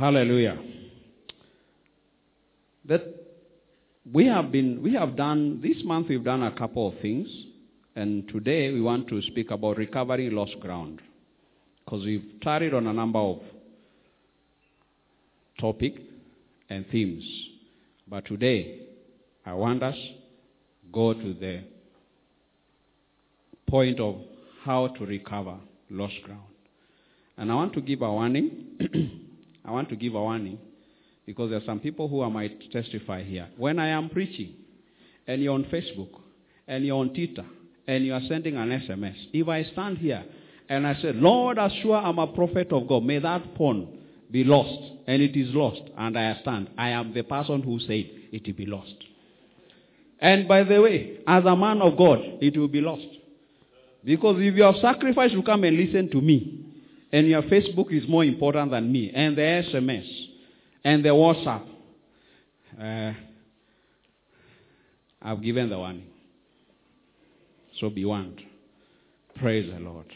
Hallelujah. That we have been we have done this month we've done a couple of things and today we want to speak about recovering lost ground. Because we've tarried on a number of topic and themes. But today i want us go to the point of how to recover lost ground. And i want to give a warning i want to give a warning because there are some people who I might testify here. When I am preaching, and you're on Facebook, and you're on Twitter, and you are sending an SMS, if I stand here and I say, Lord, as sure I'm a prophet of God, may that phone be lost, and it is lost, and I stand, I am the person who said it will be lost. And by the way, as a man of God, it will be lost. Because if you have sacrificed to come and listen to me, and your Facebook is more important than me, and the SMS, and the WhatsApp. Uh, I've given the warning. So be warned. Praise the Lord.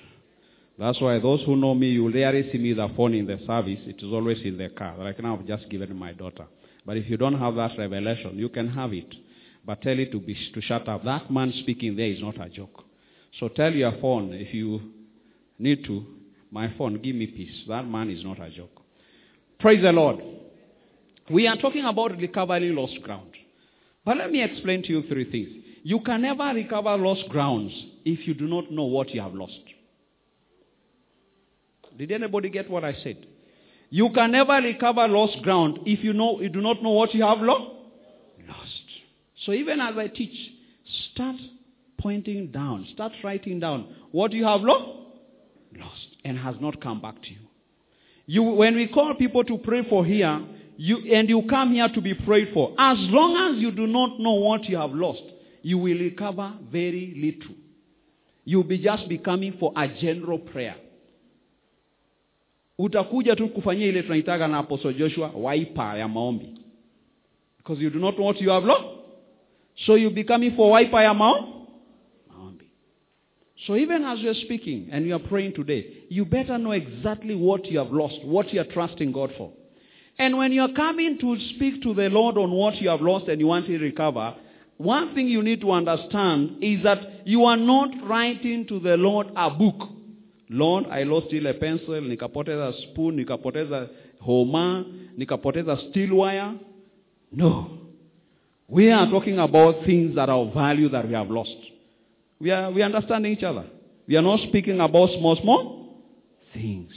That's why those who know me, you rarely see me the phone in the service. It is always in the car. Like now, I've just given my daughter. But if you don't have that revelation, you can have it. But tell it to be to shut up. That man speaking there is not a joke. So tell your phone if you need to, my phone, give me peace. That man is not a joke. Praise the Lord. We are talking about recovering lost ground. But let me explain to you three things. You can never recover lost grounds if you do not know what you have lost. Did anybody get what I said? You can never recover lost ground if you know you do not know what you have lo- lost. So even as I teach, start pointing down, start writing down what you have lo- lost and has not come back to you. You when we call people to pray for here, you, and you come here to be prayed for. As long as you do not know what you have lost, you will recover very little. You'll be just becoming for a general prayer. Utakuja tu kufanyia ile tunaitaga na Apostle Joshua wiper ya maombi. Because you do not know what you have lost. So you'll be coming for wiper ya mao? maombi. So even as you're speaking and you are praying today, you better know exactly what you have lost, what you are trusting God for. And when you're coming to speak to the Lord on what you have lost and you want to recover, one thing you need to understand is that you are not writing to the Lord a book. Lord, I lost still a pencil, nikapoteza spoon, nikapoteza homa, nikapoteza steel wire. No. We are talking about things that are of value that we have lost. We are, we understanding each other. We are not speaking about small, small things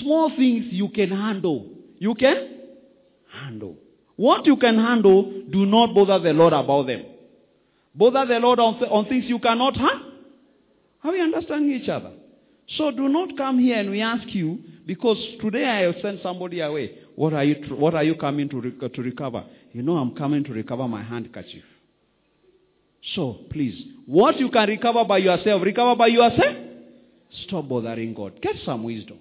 small things you can handle. You can handle. What you can handle, do not bother the Lord about them. Bother the Lord on, th- on things you cannot handle. Are we understanding each other? So do not come here and we ask you, because today I have sent somebody away. What are you, what are you coming to, rec- to recover? You know I'm coming to recover my handkerchief. So please, what you can recover by yourself, recover by yourself. Stop bothering God. Get some wisdom.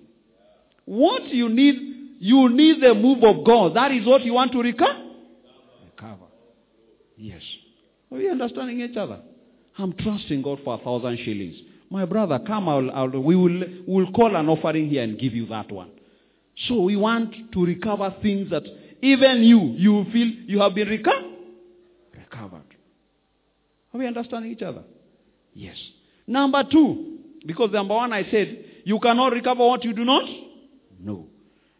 What you need, you need the move of God. That is what you want to recover. Recover. Yes. Are we understanding each other? I'm trusting God for a thousand shillings. My brother, come, I'll, I'll, we will we'll call an offering here and give you that one. So we want to recover things that even you, you feel you have been recovered. Are we understanding each other? Yes. Number two, because number one I said, you cannot recover what you do not know.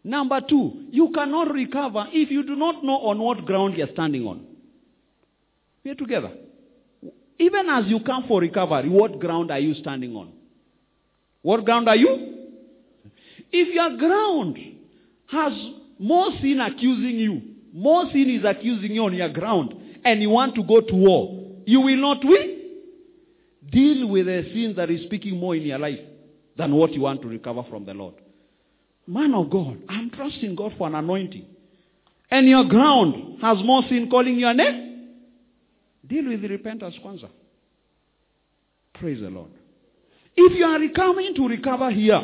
Number two, you cannot recover if you do not know on what ground you're standing on. We're together. Even as you come for recovery, what ground are you standing on? What ground are you? If your ground has more sin accusing you, more sin is accusing you on your ground, and you want to go to war, you will not win. Deal with the sin that is speaking more in your life than what you want to recover from the Lord. Man of God, I'm trusting God for an anointing. And your ground has more sin calling your name. Deal with the repentance kwanza. Praise the Lord. If you are coming to recover here,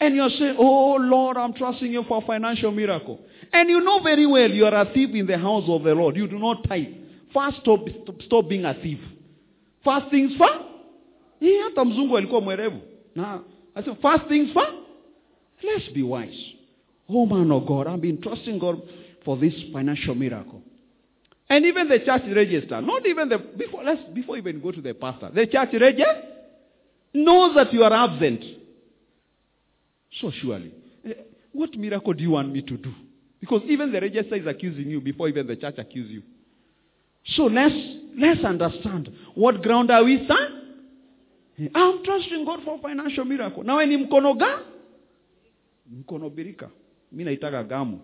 and you're saying, Oh Lord, I'm trusting you for a financial miracle. And you know very well you are a thief in the house of the Lord. You do not tithe. First stop, stop, stop being a thief. First things first. Hii hata mzungu alikuwa mwerevu. Na, I said, first things first. Let's be wise. Oh man of God, I've been trusting God for this financial miracle. And even the church register, not even the before let's before even go to the pastor, the church register knows that you are absent. So surely, eh, what miracle do you want me to do? Because even the register is accusing you before even the church accuse you. So let's let's understand what ground are we on. I'm trusting God for financial miracle. Nawe ni mkono ga? Mkono birika. Mimi naitaka gamu.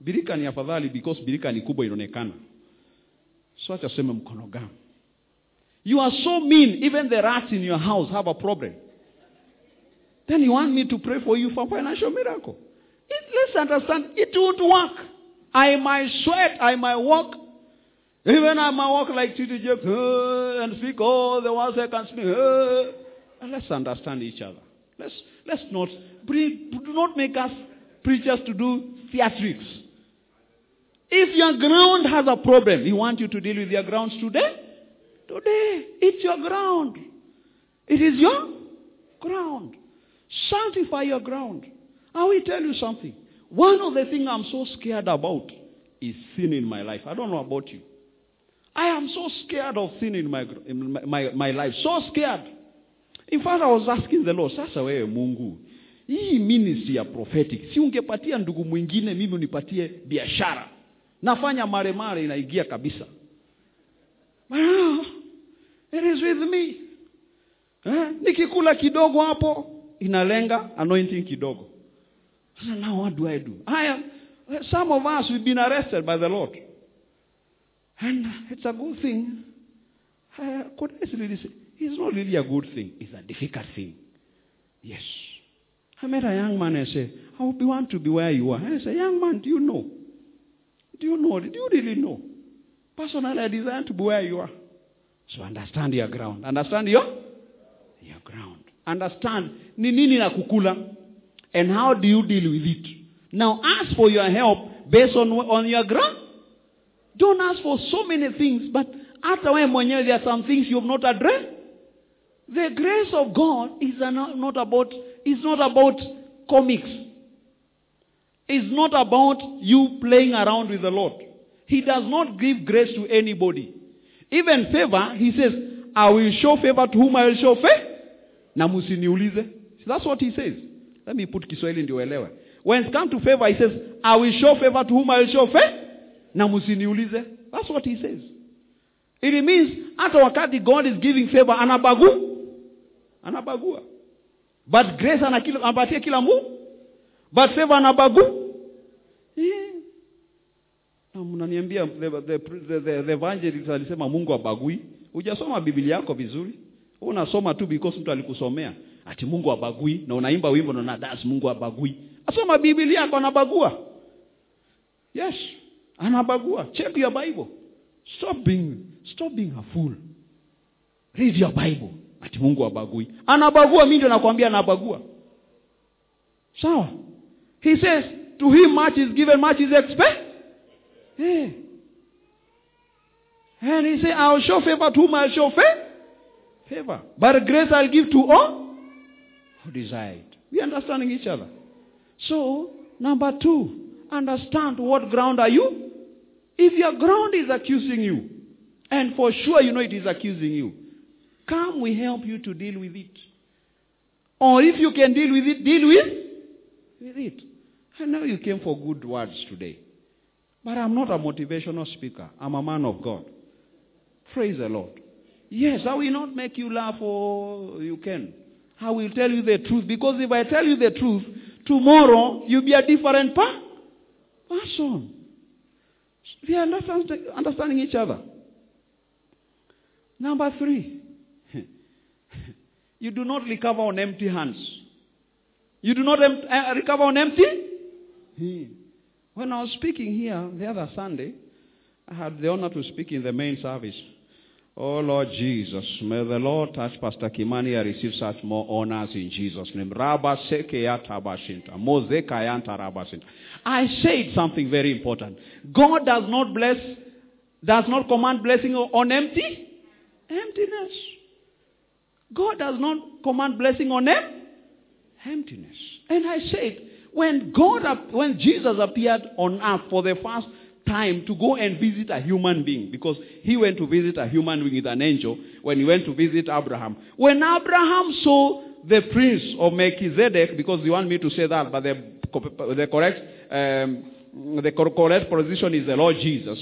Birika ni afadhali because birika ni kubwa inaonekana. So acha sema mkono gamu. You are so mean, even the rats in your house have a problem. Then you want me to pray for you for financial miracle. It, let's understand, it won't work. I might sweat, I might walk. Even I might walk like Titi Jake uh, and speak all the words I can speak. Uh, let's understand each other. Let's, let's not, do not make us preachers to do theatrics. If your ground has a problem, we want you to deal with your grounds today. Today, it's your ground. It is your ground. Sanctify your ground. I will tell you something. One of the things I'm so scared about is sin in my life. I don't know about you. I am so scared of sin in my, in my, my, my life. So scared. In fact, I was asking the Lord, sasa wewe Mungu, hii ministry ya prophetic, si ungepatia ndugu mwingine, mimi unipatie biashara. Nafanya mare mare inaingia kabisa. Now, it is with me. Eh? Nikikula kidogo hapo, inalenga anointing kidogo. So now what do I do? I am, some of us, we've been arrested by the Lord. And it's a good thing. Uh, could I really say, it's not really a good thing. It's a difficult thing. Yes. I met a young man and said, I would want to be where you are. And I said, young man, do you know? Do you know? Do you really know? Personally, I desire to be where you are. So understand your ground. Understand your your ground. Understand ni nini na kukula and how do you deal with it. Now ask for your help based on on your ground. Don't ask for so many things, but hata mwenyewe there are some things you have not addressed. The grace of God is not, about is not about comics. It's not about you playing around with the Lord. He does not give grace to anybody. Even favor, he says, I will show favor to whom I will show favor. Na musiniulize. That's what he says. Let me put Kiswahili ndio uelewe. When it comes to favor, he says, I will show favor to whom I will show favor. Na msiniulize That's what he says. It means hata wakati God is giving favor anabagu anabagua. But grace anapatia kila mtu But favor anabagu. Yeah. Na mnaniambia the, the, the, the evangelist alisema Mungu abagui. Hujasoma Biblia yako vizuri. Unasoma tu because mtu alikusomea. Ati Mungu abagui na unaimba wimbo na unadas Mungu abagui. Asoma Biblia yako anabagua. Yes, anabagua. Check your Bible. Stop being stop being a fool. Read your Bible. Ati Mungu abagui. Anabagua mi ndio nakwambia anabagua. Sawa? He says to him much is given much is expected. hey. And he say I'll show favor to whom I'll show. Favor. But grace I'll give to all desire. We understanding each other. So, number two, understand what ground are you? If your ground is accusing you, and for sure you know it is accusing you, come we help you to deal with it. Or if you can deal with it, deal with, with it. I know you came for good words today. But I'm not a motivational speaker. I'm a man of God. Praise the Lord. Yes, I will not make you laugh or you can. I will tell you the truth. Because if I tell you the truth, tomorrow you'll be a different person. We are not understanding each other. Number three, you do not recover on empty hands. You do not em- uh, recover on empty? When I was speaking here the other Sunday, I had the honor to speak in the main service. Oh Lord Jesus, may the Lord touch Pastor Kimani and receive such more honors in Jesus' name. Rabba sekeyata mozekayanta rabasinta. I said something very important. God does not bless, does not command blessing on empty emptiness. God does not command blessing on em- Emptiness. And I said, when God, when Jesus appeared on earth for the first time to go and visit a human being, because he went to visit a human being with an angel when he went to visit Abraham. When Abraham saw the prince of Melchizedek, because you want me to say that, but the, the correct, um, the correct position is the Lord Jesus.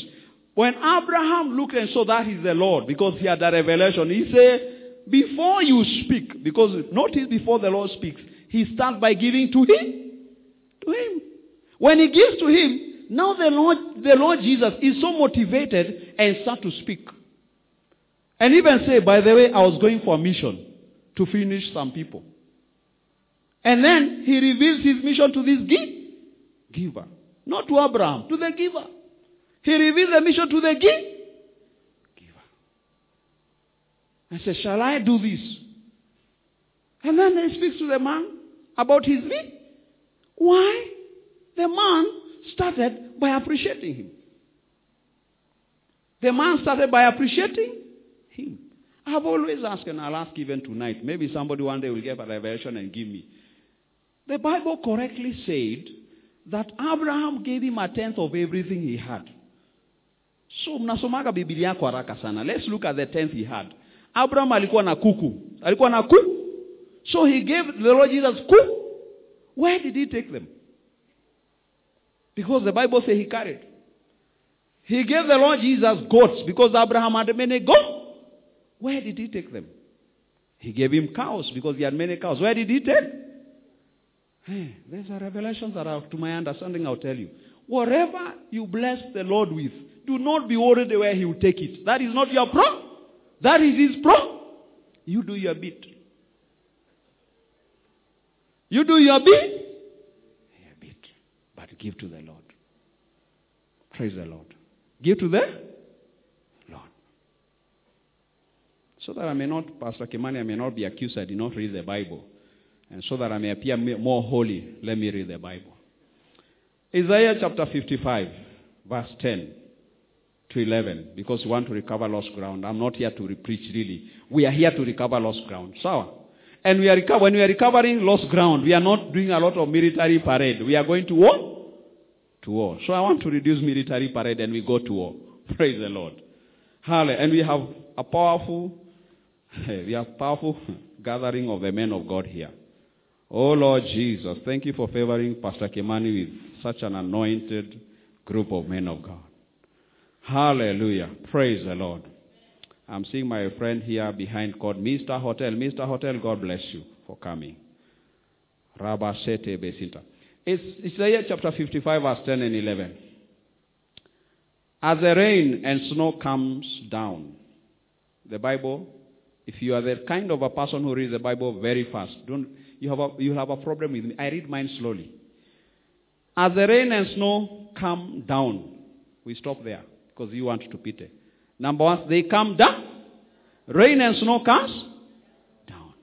When Abraham looked and saw that is the Lord, because he had a revelation, he said, before you speak, because notice before the Lord speaks, he starts by giving to him. To him. When he gives to him, now the Lord, the Lord Jesus is so motivated and start to speak. And even say, by the way, I was going for a mission to finish some people. And then he reveals his mission to this giver. Not to Abraham, to the giver. He reveals the mission to the giver. And says, Shall I do this? And then he speaks to the man about his need. Why? The man started by appreciating him. The man started by appreciating him. I have always asked, and I'll ask even tonight. Maybe somebody one day will give a revelation and give me. The Bible correctly said that Abraham gave him a tenth of everything he had. So mnasomaga Biblia yako haraka sana. Let's look at the tenth he had. Abraham alikuwa na kuku. Alikuwa na kuku. So he gave the Lord Jesus kuku. Where did he take them? Because the Bible says he carried. He gave the Lord Jesus goats because Abraham had many goats. Where did he take them? He gave him cows because he had many cows. Where did he take? Hey, there's a revelation that are, to my understanding I'll tell you. Whatever you bless the Lord with, do not be worried where he will take it. That is not your pro. That is his pro. You do your bit. You do your bit. But give to the Lord. Praise the Lord. Give to the Lord. So that I may not, Pastor Kimani, I may not be accused I did not read the Bible. And so that I may appear more holy, let me read the Bible. Isaiah chapter 55, verse 10 to 11, because we want to recover lost ground. I'm not here to preach really. We are here to recover lost ground. So, and we are when we are recovering lost ground, we are not doing a lot of military parade. We are going to war. To war. So I want to reduce military parade and we go to war. Praise the Lord. Hallelujah. And we have a powerful, we have powerful gathering of the men of God here. Oh Lord Jesus, thank you for favoring Pastor Kimani with such an anointed group of men of God. Hallelujah. Praise the Lord. I'm seeing my friend here behind called Mr. Hotel. Mr. Hotel, God bless you for coming. Rabasete Besinta. It's Isaiah chapter 55, verse 10 and 11. As the rain and snow comes down, the Bible, if you are the kind of a person who reads the Bible very fast, don't, you, have a, you have a problem with me. I read mine slowly. As the rain and snow come down, we stop there because you want to pity. Number one, they come down. Rain and snow comes down.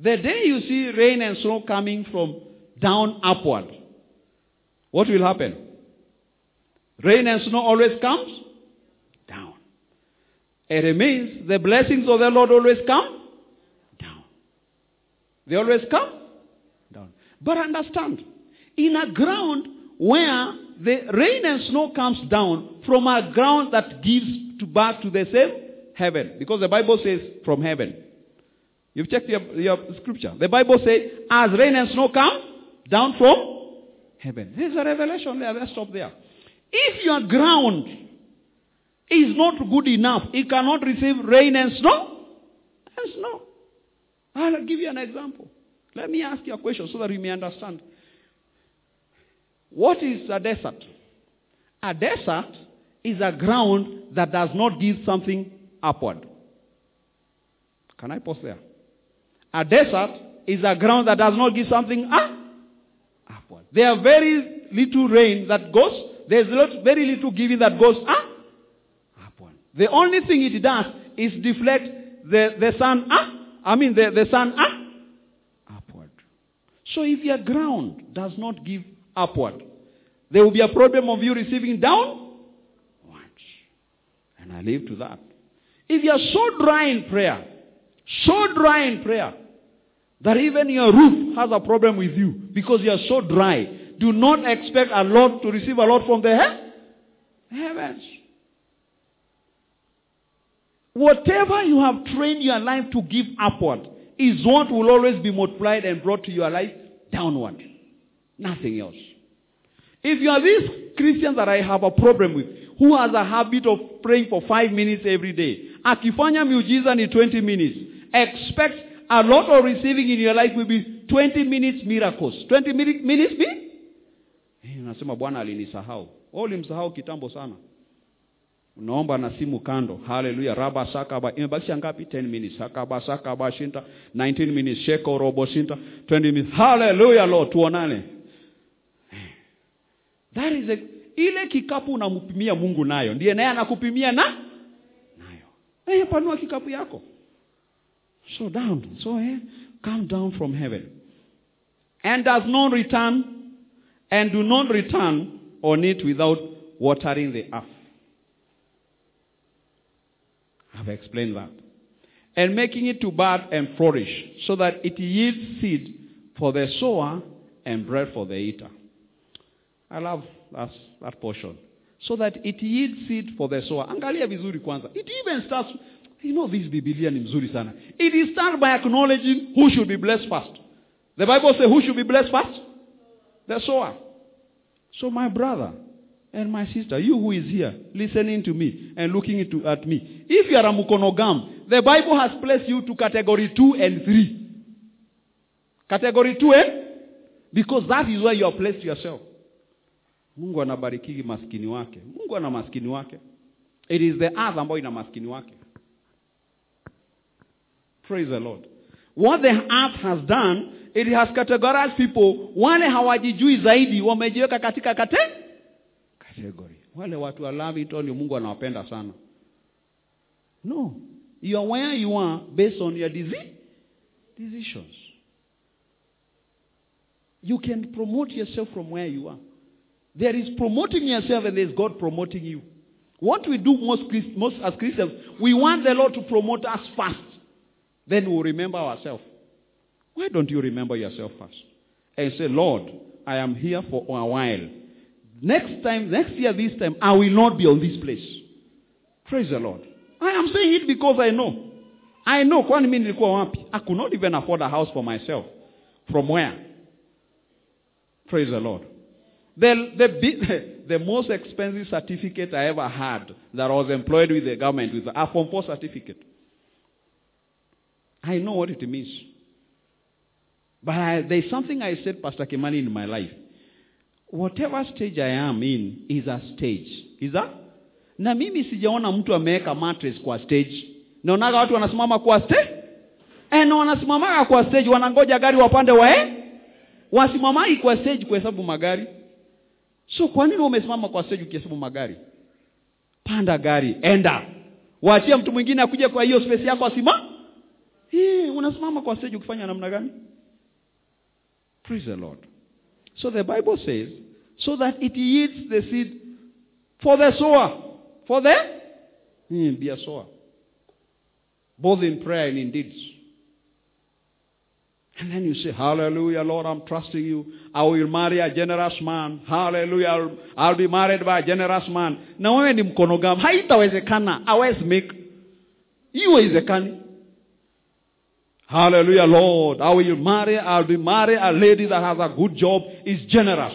The day you see rain and snow coming from down upward, what will happen? Rain and snow always comes down. It means the blessings of the Lord always come down. They always come down. But understand, in a ground where the rain and snow comes down from a ground that gives to back to the same heaven. Because the Bible says from heaven. You've checked your, your scripture. The Bible says, as rain and snow come down from heaven. There's a revelation there. Let's stop there. If your ground is not good enough, it cannot receive rain and snow. And snow. I'll give you an example. Let me ask you a question so that you may understand. What is a desert? A desert is a ground that does not give something upward. Can I pause there? A desert is a ground that does not give something up. There are very little rain that goes, there's very little giving that goes ah, up, upward. The only thing it does is deflect the, the sun up, I mean the, the sun up, upward. So if your ground does not give upward, there will be a problem of you receiving down. And I leave to that. If you are so dry in prayer, so dry in prayer, That even your roof has a problem with you because you are so dry. Do not expect a lot to receive a lot from the he- heavens. Whatever you have trained your life to give upward is what will always be multiplied and brought to your life downward. Nothing else. If you are these Christians that I have a problem with, who has a habit of praying for five minutes every day, akifanya miujiza ni 20 minutes, expect a lot of receiving in your life will be 20 minutes miracles. 20 minutes, minutes be? Eh, unasema Bwana alinisahau. Wewe ulimsahau kitambo sana. Unaomba na simu kando. Haleluya. Raba sakaba. Imebakisha ngapi? 10 minutes. Sakaba sakaba shinta. 19 minutes. Sheko robo shinta. 20 minutes. Haleluya Lord. Tuonane. That is a, ile kikapu unampimia Mungu nayo ndiye naye anakupimia na nayo. Eh, panua kikapu yako. So down. So eh, come down from heaven. And does not return and do not return on it without watering the earth. I've explained that. And making it to bud and flourish, so that it yields seed for the sower and bread for the eater. I love that, that portion. So that it yields seed for the sower. Angalia vizuri kwanza. It even starts, you know this Biblia ni mzuri sana. It is started by acknowledging who should be blessed first. The Bible says who should be blessed first? The sower. So my brother and my sister, you who is here, listening to me and looking into, at me, if you are a mukonogam, the Bible has placed you to category 2 and 3. Category 2 and? Because that is where you are placed yourself. Mungu anabarikigi maskini wake. Mungu ana maskini wake. It is the earth ambayo ina maskini wake. Praise the Lord. What the earth has done, it has categorized people. Wale hawajijui zaidi wamejiweka katika kate category. Wale watu wa Lavington Mungu anawapenda sana. No. You are where you are based on your disease, decisions. You can promote yourself from where you are. There is promoting yourself and there is God promoting you. What we do most, most as Christians, we want the Lord to promote us first. Then we'll remember ourselves. Why don't you remember yourself first? And say, Lord, I am here for a while. Next time, next year, this time, I will not be on this place. Praise the Lord. I am saying it because I know. I know wapi? I could not even afford a house for myself. From where? Praise the Lord. The, the, the most expensive certificate I ever had that I was employed with the government with a Form 4 certificate. I know what it means. But I, there's something I said, Pastor Kimani, in my life. Whatever stage I am in is a stage. Is that? Na mimi sijaona mtu ameweka mattress kwa stage. Naonaga watu wanasimama kwa stage. Eh, na wanasimamaga kwa stage wanangoja gari wapande wae. Wasimamai kwa stage kuhesabu magari. So kwa nini umesimama kwa stage ukihesabu magari? Panda gari, enda. Waachia mtu mwingine akuje kwa hiyo space yako asima. Hii unasimama kwa stage ukifanya namna gani? Praise the Lord. So the Bible says, so that it yields the seed for the sower. For the? Mm, be a sower. Both in prayer and in deeds. And then you say, Hallelujah, Lord, I'm trusting you. I will marry a generous man. Hallelujah, I'll, I'll be married by a generous man. Na wewe ni mkonogamu. Haitawezekana. Hawezi make. Iwezekani. Hallelujah, Lord. I will marry, I'll be marry a lady that has a good job, is generous.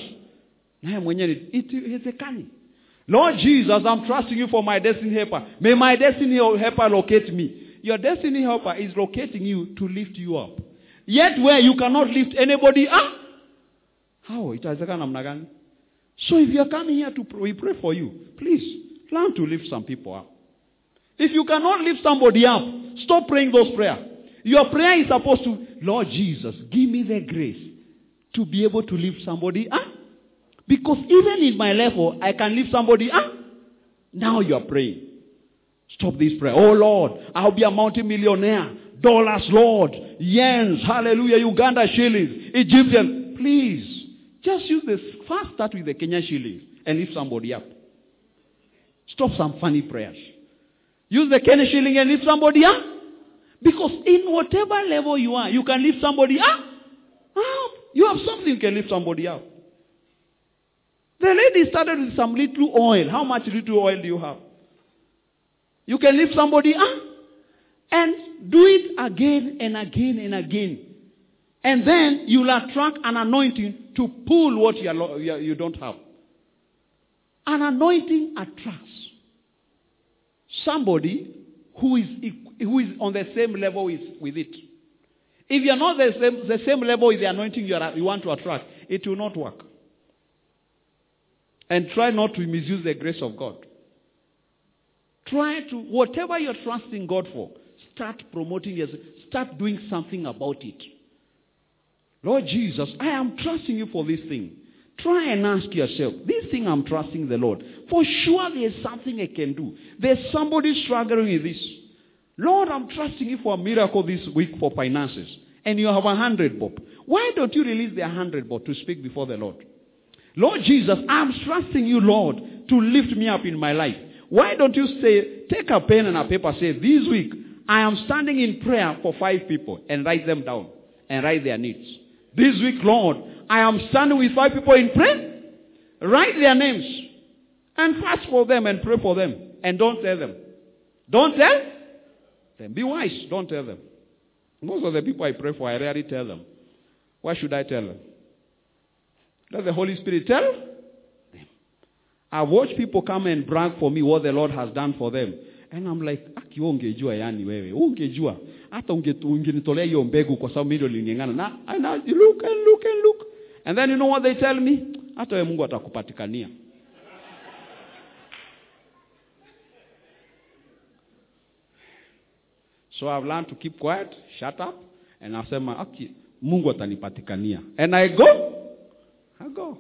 Lord Jesus, I'm trusting you for my destiny helper. May my destiny helper locate me. Your destiny helper is locating you to lift you up. Yet where you cannot lift anybody up. How? Itawezekana namna gani? So if you are coming here to pray, we pray for you. Please, learn to lift some people up. If you cannot lift somebody up, stop praying those prayers. Your prayer is supposed to, Lord Jesus, give me the grace to be able to lift somebody up. Because even in my level, oh, I can lift somebody up. Now you are praying. Stop this prayer. Oh Lord, I'll be a multi-millionaire. Dollars, Lord. Yens, hallelujah, Uganda shillings, Egyptian. Please, just use this. First start with the Kenyan shillings and lift somebody up. Stop some funny prayers. Use the Kenyan shilling and lift somebody up. Because in whatever level you are, you can lift somebody up. Up. You have something you can lift somebody up. The lady started with some little oil. How much little oil do you have? You can lift somebody up and do it again and again and again. And then you'll attract an anointing to pull what you, you don't have. An anointing attracts somebody who is, who is on the same level with, with it. If you're not the same, the same level with the anointing you, are, you want to attract, it will not work. And try not to misuse the grace of God. Try to, whatever you're trusting God for, start promoting yourself. Start doing something about it. Lord Jesus, I am trusting you for this thing. Try and ask yourself, this thing I'm trusting the Lord. For sure there's something I can do. There's somebody struggling with this. Lord, I'm trusting you for a miracle this week for finances. And you have a hundred bob. Why don't you release the hundred bob to speak before the Lord? Lord Jesus, I'm trusting you, Lord, to lift me up in my life. Why don't you say, take a pen and a paper, say, this week, I am standing in prayer for five people and write them down and write their needs. This week, Lord, I am standing with five people in prayer. Write their names and fast for them and pray for them. And don't tell them. Don't tell them. Be wise. Don't tell them. Most of the people I pray for, I rarely tell them. Why should I tell them? Let the Holy Spirit tell them. I've watched people come and brag for me what the Lord has done for them. And I'm like, ah, akiwa ungejua yani wewe, ungejua hata ungenitolea hiyo mbegu kwa sababu mimi nilingana na and I look and look and look. And then you know what they tell me? Hata wewe Mungu atakupatikania. So I've learned to keep quiet, shut up, and nasema aki Mungu atanipatikania. And I go, I go.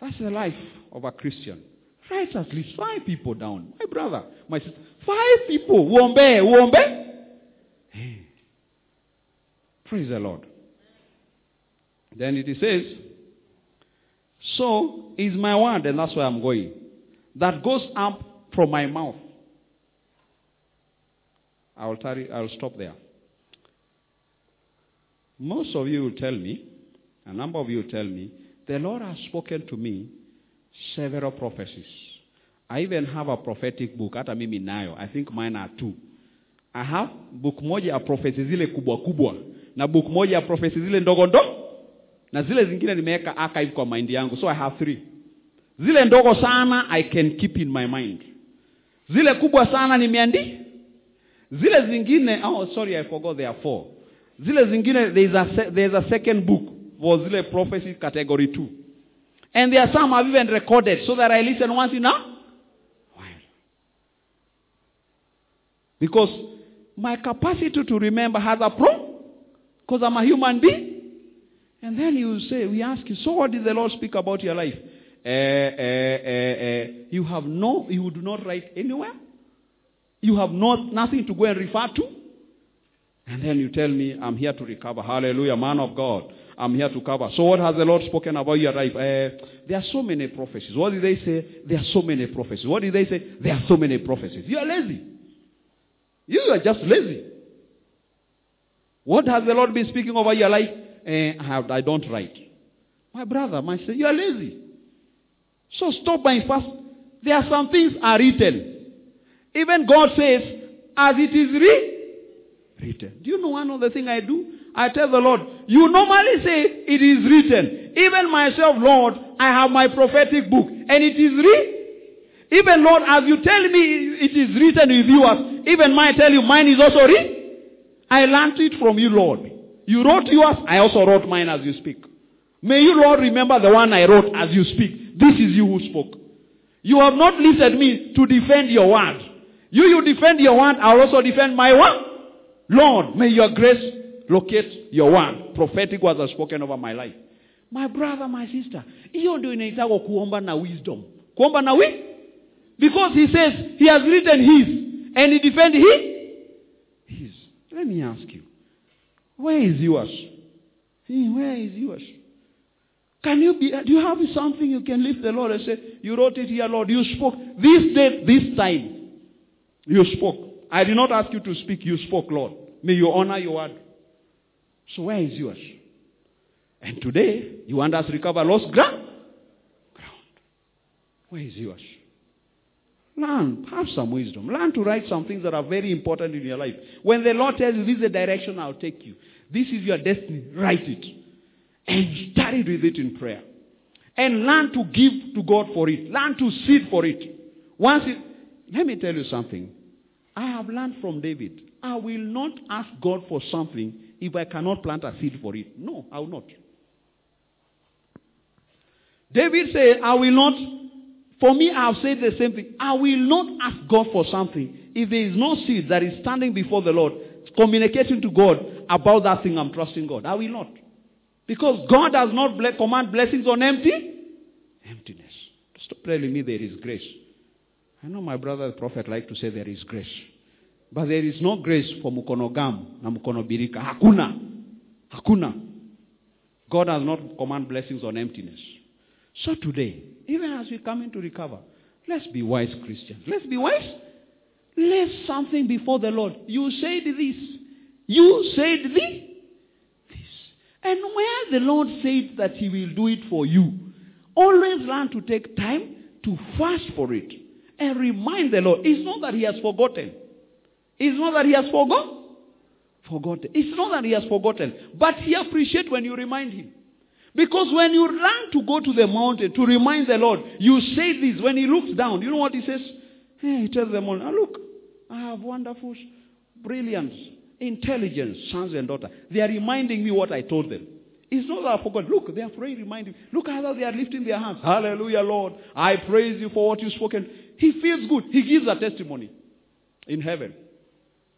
That's the life of a Christian. Write at least five people down. My brother, my sister. Five people. Uombe, uombe. Hey. Praise the Lord. Then it says, So is my word, and that's where I'm going, that goes up from my mouth. I will, tarry, I will stop there. Most of you will tell me, a number of you will tell me, the Lord has spoken to me several prophecies. I even have a prophetic book. Hata mimi nayo. I think mine are two. I have book moja ya prophecy zile kubwa kubwa na book moja ya zile ndogo ndogo na zile zingine nimeweka archive kwa mind yangu. So I have three. Zile ndogo sana I can keep in my mind. Zile kubwa sana nimeandi. Zile zingine oh sorry I forgot there are four. Zile zingine there is a there is a second book for zile prophecy category 2. And there are some I've even recorded so that I listen once in a while. Because my capacity to remember has a problem. Because I'm a human being. And then you say, we ask you, so what did the Lord speak about your life? Uh, uh, uh, you have no, you do not write anywhere. You have not, nothing to go and refer to. And then you tell me, I'm here to recover. Hallelujah, man of God. I'm here to cover. So what has the Lord spoken about your life? Uh, there are so many prophecies. What did they say? There are so many prophecies. What did they say? There are so many prophecies. You are lazy. You are just lazy. What has the Lord been speaking over your life? Uh, I, have, I don't write. My brother, might say, you are lazy. So stop by fast. There are some things are written. Even God says, as it is re- written. Do you know one of the things I do? I tell the Lord, you normally say it is written. Even myself, Lord, I have my prophetic book and it is written. Even Lord, as you tell me it is written with yours, even mine tell you mine is also written. I learned it from you, Lord. You wrote yours, I also wrote mine as you speak. May you, Lord, remember the one I wrote as you speak. This is you who spoke. You have not lifted me to defend your word. You, you defend your word, I'll also defend my word. Lord, may your grace locate your word. Prophetic words are spoken over my life. My brother, my sister, hiyo ndio inaitagwa kuomba na wisdom. Kuomba na wi? Because he says he has written his and he defend his. His. Let me ask you. Where is yours? Where is yours? Can you be, do you have something you can lift the Lord and say, you wrote it here, Lord, you spoke this day, this time. You spoke. I did not ask you to speak. You spoke, Lord. May you honor your word. So where is yours? And today, you want us to recover lost ground? Ground. Where is yours? Learn. Have some wisdom. Learn to write some things that are very important in your life. When the Lord tells you, this is the direction I'll take you. This is your destiny. Write it. And study with it in prayer. And learn to give to God for it. Learn to seed for it. Once it, let me tell you something. I have learned from David. I will not ask God for something if I cannot plant a seed for it. No, I will not. David said, I will not, for me, I have said the same thing. I will not ask God for something if there is no seed that is standing before the Lord, communicating to God about that thing I'm trusting God. I will not. Because God does not ble- command blessings on empty emptiness. Stop telling me there is grace. I know my brother the prophet like to say there is grace. But there is no grace for mukonogam na mukonobirika. Hakuna. Hakuna. God does not command blessings on emptiness. So today, even as we come in to recover, let's be wise Christians. Let's be wise. Lay something before the Lord. You said this. You said this. This. And where the Lord said that He will do it for you, always learn to take time to fast for it and remind the Lord. It's not that He has forgotten. It's not that He has forgotten. Forgotten. It's not that He has forgotten. But He appreciates when you remind Him. Because when you learn to go to the mountain to remind the Lord, you say this. When He looks down, you know what He says? Hey, he tells them all, now look, I have wonderful brilliance, intelligence, sons and daughters. They are reminding me what I told them. It's not that I forgot. Look, they are praying, reminding. Look how they are lifting their hands. Hallelujah, Lord. I praise you for what you've spoken. He feels good. He gives a testimony in heaven.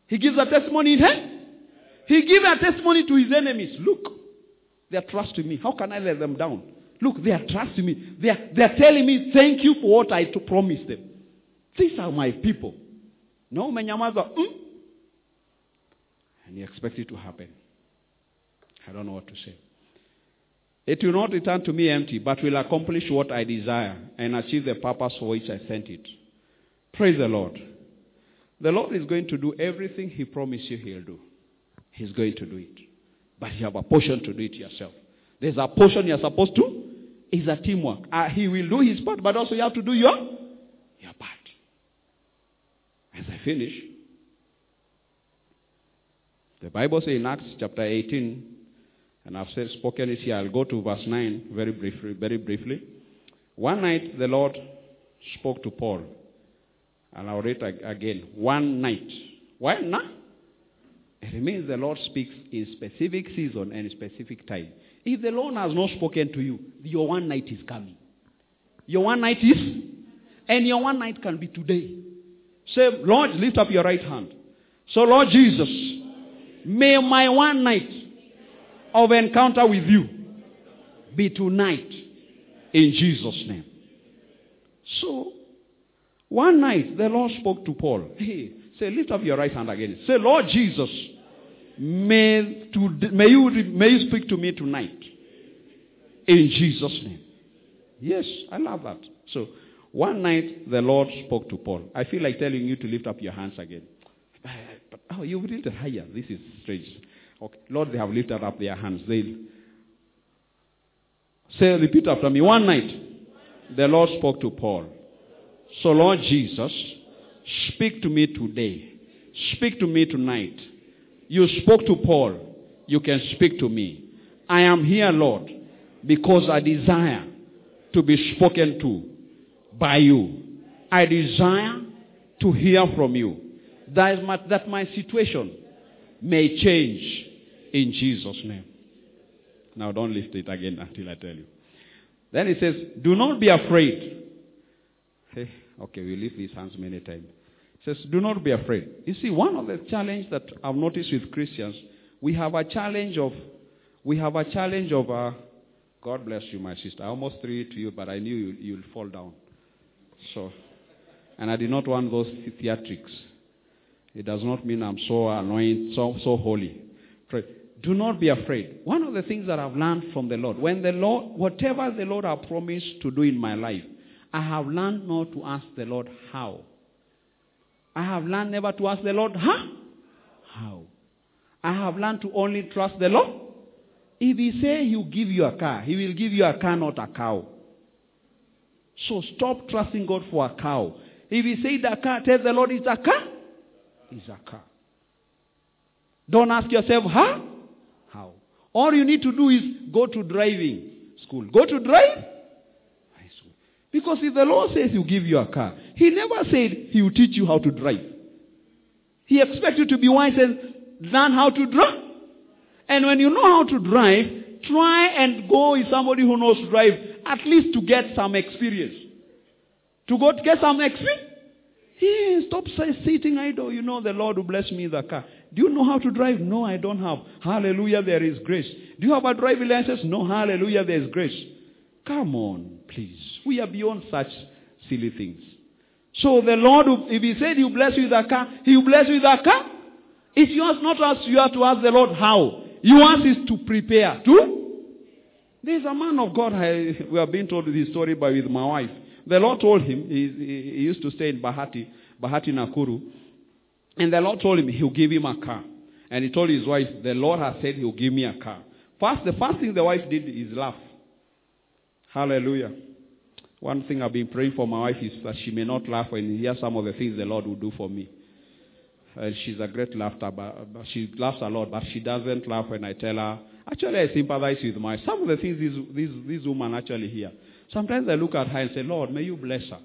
He gives a testimony in heaven. He gives a testimony to his enemies. Look, they are trusting me. How can I let them down? Look, they are trusting me. They are, they are telling me, thank you for what I to promise them. These are my people. No, umenyamaza. Mm? And you expect it to happen. I don't know what to say. It will not return to me empty, but will accomplish what I desire and achieve the purpose for which I sent it. Praise the Lord. The Lord is going to do everything He promised you He'll do. He's going to do it. But you have a portion to do it yourself. There's a portion you're supposed to. It's a teamwork. Uh, he will do his part, but also you have to do your, your part. As I finish, the Bible says in Acts chapter 18, and I've said, spoken it here. I'll go to verse 9 very briefly. Very briefly. One night the Lord spoke to Paul. And I'll read again. One night. Why not? It means the Lord speaks in specific season and specific time. If the Lord has not spoken to you, your one night is coming. Your one night is, and your one night can be today. Say, Lord, lift up your right hand. So, Lord Jesus, may my one night of encounter with you be tonight in Jesus' name. So, one night the Lord spoke to Paul. Hey, say, lift up your right hand again. Say, Lord Jesus, may, to, may, you, may you speak to me tonight in Jesus' name. Yes, I love that. So, one night the Lord spoke to Paul. I feel like telling you to lift up your hands again. Oh, you've lifted higher. This is strange. Okay. Lord, they have lifted up their hands. They say, repeat after me. One night, the Lord spoke to Paul. So, Lord Jesus, speak to me today. Speak to me tonight. You spoke to Paul. You can speak to me. I am here, Lord, because I desire to be spoken to by you. I desire to hear from you. That, my, that my situation may change in Jesus' name. Now don't lift it again until I tell you. Then he says, Do not be afraid. Hey, okay, we lift these hands many times. He says, Do not be afraid. You see, one of the challenges that I've noticed with Christians, we have a challenge of, we have a challenge of, uh, God bless you, my sister. I almost threw it to you, but I knew you, you'll fall down. So, and I did not want those theatrics. It does not mean I'm so anointed, so, so holy. Pray. Do not be afraid. One of the things that I've learned from the Lord, when the Lord, whatever the Lord has promised to do in my life, I have learned not to ask the Lord how. I have learned never to ask the Lord, huh? How? I have learned to only trust the Lord. If he say he will give you a car, he will give you a car, not a cow. So stop trusting God for a cow. If he say the car, tell the Lord it's a car. It's a car. Don't ask yourself, huh? How? All you need to do is go to driving school. Go to drive high school. Because if the Lord says he'll give you a car, he never said he will teach you how to drive. He expects you to be wise and learn how to drive. And when you know how to drive, try and go with somebody who knows to drive, at least to get some experience. To go to get some experience. Yeah, stop sitting idle. You know the Lord will bless me the car. Do you know how to drive? No, I don't have. Hallelujah, there is grace. Do you have a driving license? No, hallelujah, there is grace. Come on, please. We are beyond such silly things. So the Lord, if He said He will bless you with a car, He will bless you with a car. If you ask not us, you have to ask the Lord how. You ask is to prepare. To? There's a man of God, I, we have been told this story by with my wife. The Lord told him, he, he used to stay in Bahati, Bahati Nakuru, and the Lord told him he'll give him a car. And he told his wife, the Lord has said he'll give me a car. First, the first thing the wife did is laugh. Hallelujah. One thing I've been praying for my wife is that she may not laugh when hear some of the things the Lord will do for me. And she's a great laughter, but, but she laughs a lot, but she doesn't laugh when I tell her. Actually, I sympathize with my some of the things this this, this woman actually hear. Sometimes I look at her and say, Lord, may you bless her.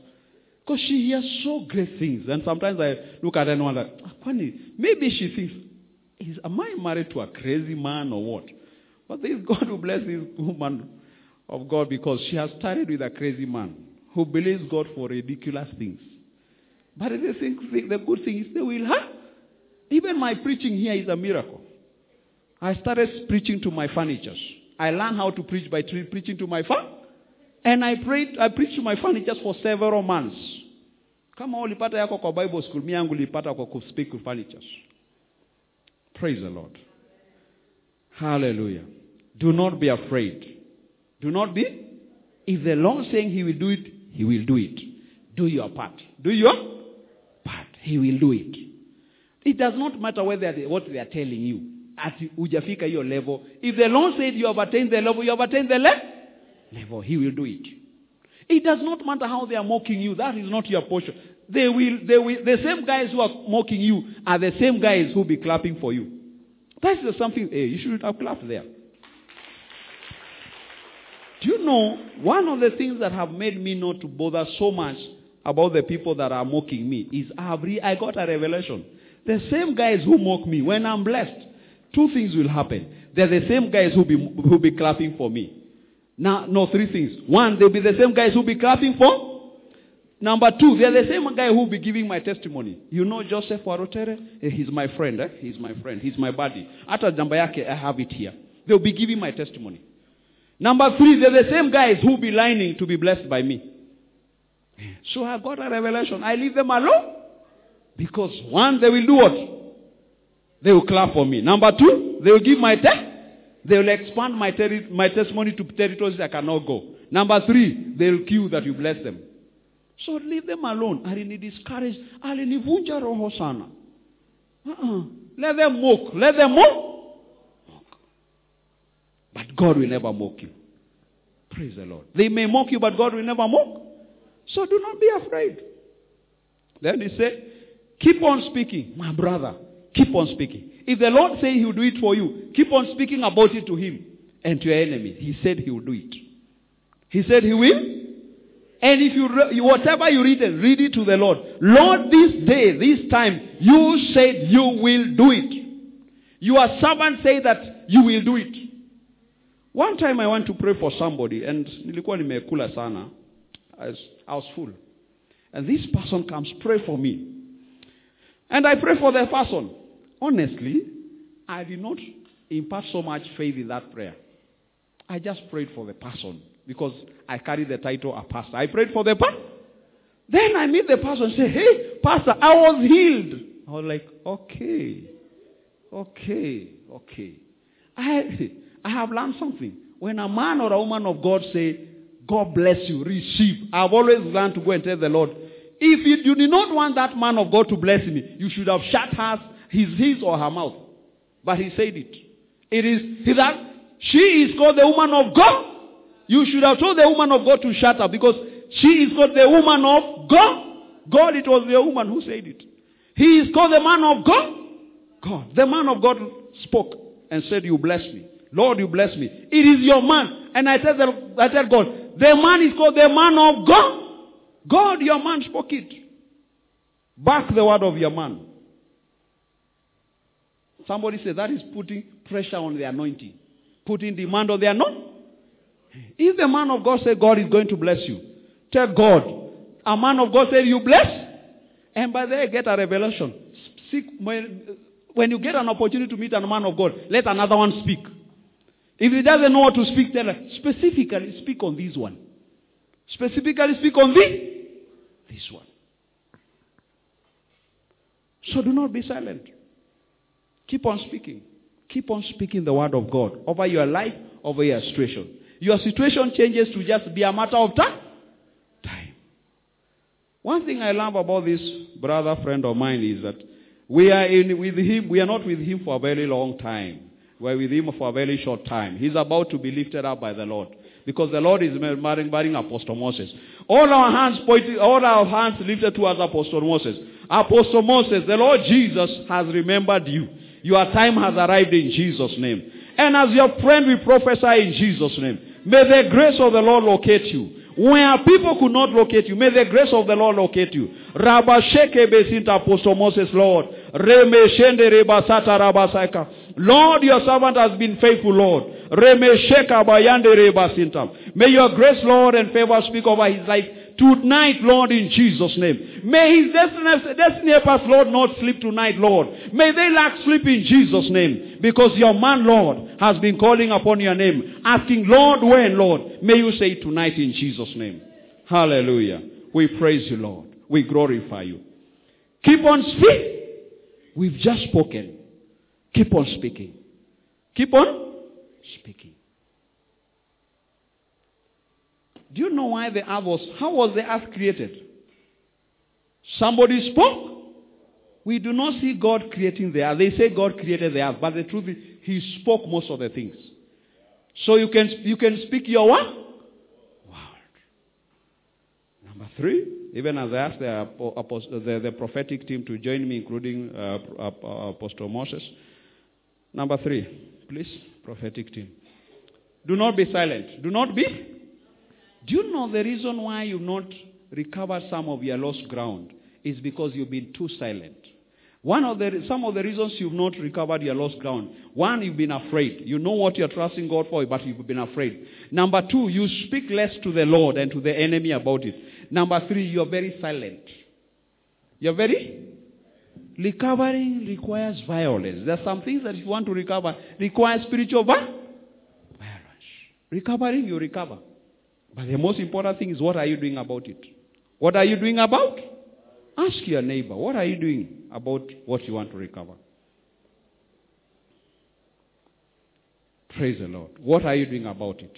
Because she hears so great things. And sometimes I look at her and wonder, ah, maybe she thinks, is, am I married to a crazy man or what? But this God who bless this woman of God because she has started with a crazy man who believes God for ridiculous things. But the, thing, the good thing is they will, huh? Even my preaching here is a miracle. I started preaching to my furnitures. I learned how to preach by preaching to my furniture. And I prayed, I preached to my furnitures for several months. Kama ulipata yako kwa Bible school, mi yangu ulipata kwa kuspeak to furnitures. Praise the Lord. Hallelujah. Do not be afraid. Do not be. If the Lord saying he will do it, he will do it. Do your part. Do your part. He will do it. It does not matter whether they, what they are telling you. At ujafika your level. If the Lord said you have attained the level, you have attained the level level. He will do it. It does not matter how they are mocking you. That is not your portion. They will, they will, the same guys who are mocking you are the same guys who will be clapping for you. That's something, hey, you shouldn't have clapped there. Do you know, one of the things that have made me not to bother so much about the people that are mocking me is I, have I got a revelation. The same guys who mock me, when I'm blessed, two things will happen. They're the same guys who be, who be clapping for me. Now, no, three things. One, they'll be the same guys who'll be clapping for. Number two, they're the same guy who'll be giving my testimony. You know Joseph Warotere? He's my friend. Eh? He's my friend. He's my buddy. Ata Jambayake, I have it here. They'll be giving my testimony. Number three, they're the same guys who'll be lining to be blessed by me. So I got a revelation. I leave them alone. Because one, they will do what? They will clap for me. Number two, they will give my test. They will expand my, my testimony to territories I cannot go. Number three, they will queue that you bless them. So leave them alone. Alini discourage. Alinivunja roho sana. Uh-uh. Let them mock. Let them mock. But God will never mock you. Praise the Lord. They may mock you, but God will never mock. So do not be afraid. Then he said, keep on speaking, my brother. Keep on speaking. If the Lord say he will do it for you, keep on speaking about it to him and to your enemies. He said he will do it. He said he will. And if you, whatever you read, read it to the Lord. Lord, this day, this time, you said you will do it. Your servant say that you will do it. One time I went to pray for somebody and nilikuwa nimekula sana. I was, I was full. And this person comes, pray for me. And I pray for the person. Honestly, I did not impart so much faith in that prayer. I just prayed for the person because I carry the title of pastor. I prayed for the person. Then I meet the pastor and say, hey, pastor, I was healed. I was like, okay, okay, okay. I, I have learned something. When a man or a woman of God say, God bless you, receive. I've always learned to go and tell the Lord, if you do not want that man of God to bless me, you should have shut her, his, his or her mouth. But he said it. It is that she is called the woman of God. You should have told the woman of God to shut up because she is called the woman of God. God, it was the woman who said it. He is called the man of God. God. The man of God spoke and said, You bless me. Lord, you bless me. It is your man. And I said, I said, God, the man is called the man of God. God, your man spoke it. Back the word of your man. Somebody said that is putting pressure on the anointing, putting demand on the anointing. If the man of God said God is going to bless you, tell God. A man of God said you bless, and by there get a revelation. Seek, when you get an opportunity to meet a man of God, let another one speak. If he doesn't know what to speak, tell specifically speak on this one. Specifically speak on this, this one. So do not be silent. Keep on speaking. Keep on speaking the word of God over your life, over your situation. Your situation changes to just be a matter of time. Time. One thing I love about this brother friend of mine is that we are in with him. We are not with him for a very long time. We are with him for a very short time. He's about to be lifted up by the Lord because the Lord is marrying, Apostle Moses. All our hands pointing, all our hands lifted towards Apostle Moses. Apostle Moses, the Lord Jesus has remembered you. Your time has arrived in Jesus' name. And as your friend, we prophesy in Jesus' name. May the grace of the Lord locate you. Where people could not locate you, may the grace of the Lord locate you. Rabasheke besinta apostle Moses, Lord. Remeshende rebasata rabasaka. Lord, your servant has been faithful, Lord. Remesheka bayande rebasinta. May your grace, Lord, and favor speak over his life tonight, Lord, in Jesus' name. May his destiny, help Lord, not sleep tonight, Lord. May they lack sleep in Jesus' name. Because your man, Lord, has been calling upon your name, asking, Lord, when, Lord? May you say tonight in Jesus' name. Hallelujah. We praise you, Lord. We glorify you. Keep on speaking. We've just spoken. Keep on speaking. Keep on speaking. Do you know why the earth was, how was the earth created? Somebody spoke. We do not see God creating the earth. They say God created the earth, but the truth is, He spoke most of the things. So you can, you can speak your what? Word. Number three, even as I asked the, the, the prophetic team to join me, including uh, Apostle Moses. Number three, please, prophetic team. Do not be silent. Do not be do you know the reason why you've not recovered some of your lost ground is because you've been too silent. One of the, some of the reasons you've not recovered your lost ground. One, you've been afraid. You know what you're trusting God for, but you've been afraid. Number two, you speak less to the Lord and to the enemy about it. Number three, you're very silent. You're very recovering requires violence. There are some things that if you want to recover require spiritual violence. Recovering, you recover. But the most important thing is what are you doing about it? What are you doing about? Ask your neighbor, what are you doing about what you want to recover? Praise the Lord. What are you doing about it?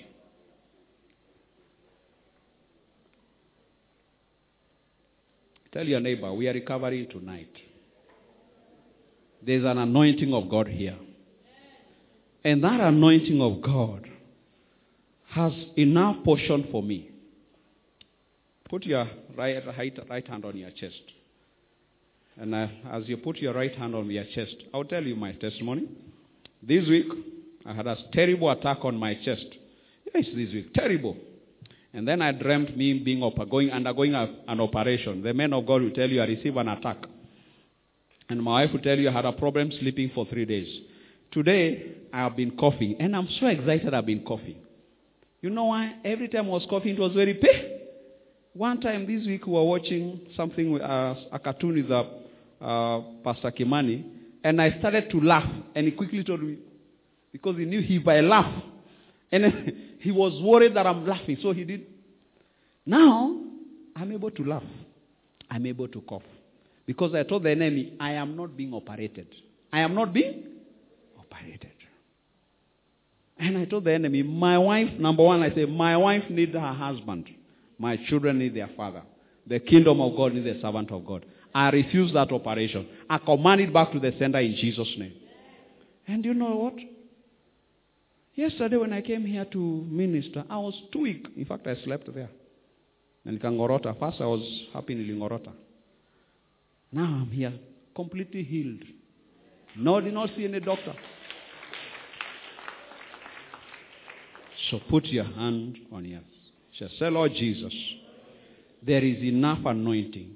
Tell your neighbor, we are recovering tonight. There's an anointing of God here. And that anointing of God has enough portion for me. Put your right, right, right hand on your chest. And uh, as you put your right hand on your chest, I'll tell you my testimony. This week, I had a terrible attack on my chest. Yes, this week, terrible. And then I dreamt me being op- going undergoing a, an operation. The man of God will tell you I received an attack. And my wife will tell you I had a problem sleeping for three days. Today, I have been coughing, and I'm so excited I've been coughing. You know why? Every time I was coughing, it was very pain. One time this week, we were watching something, uh, a cartoon with uh, uh, Pastor Kimani, and I started to laugh, and he quickly told me, because he knew if I laugh, and he was worried that I'm laughing, so he did. Now, I'm able to laugh. I'm able to cough. Because I told the enemy, I am not being operated. I am not being operated. And I told the enemy, my wife, number one, I said, my wife needs her husband. My children need their father. The kingdom of God needs the servant of God. I refuse that operation. I command it back to the sender in Jesus' name. And you know what? Yesterday when I came here to minister, I was too weak. In fact, I slept there. And Kangorota. First I was happy in Lingorota. Now I'm here, completely healed. No, did not see any doctor. So put your hand on yours. She Say, Lord Jesus, there is enough anointing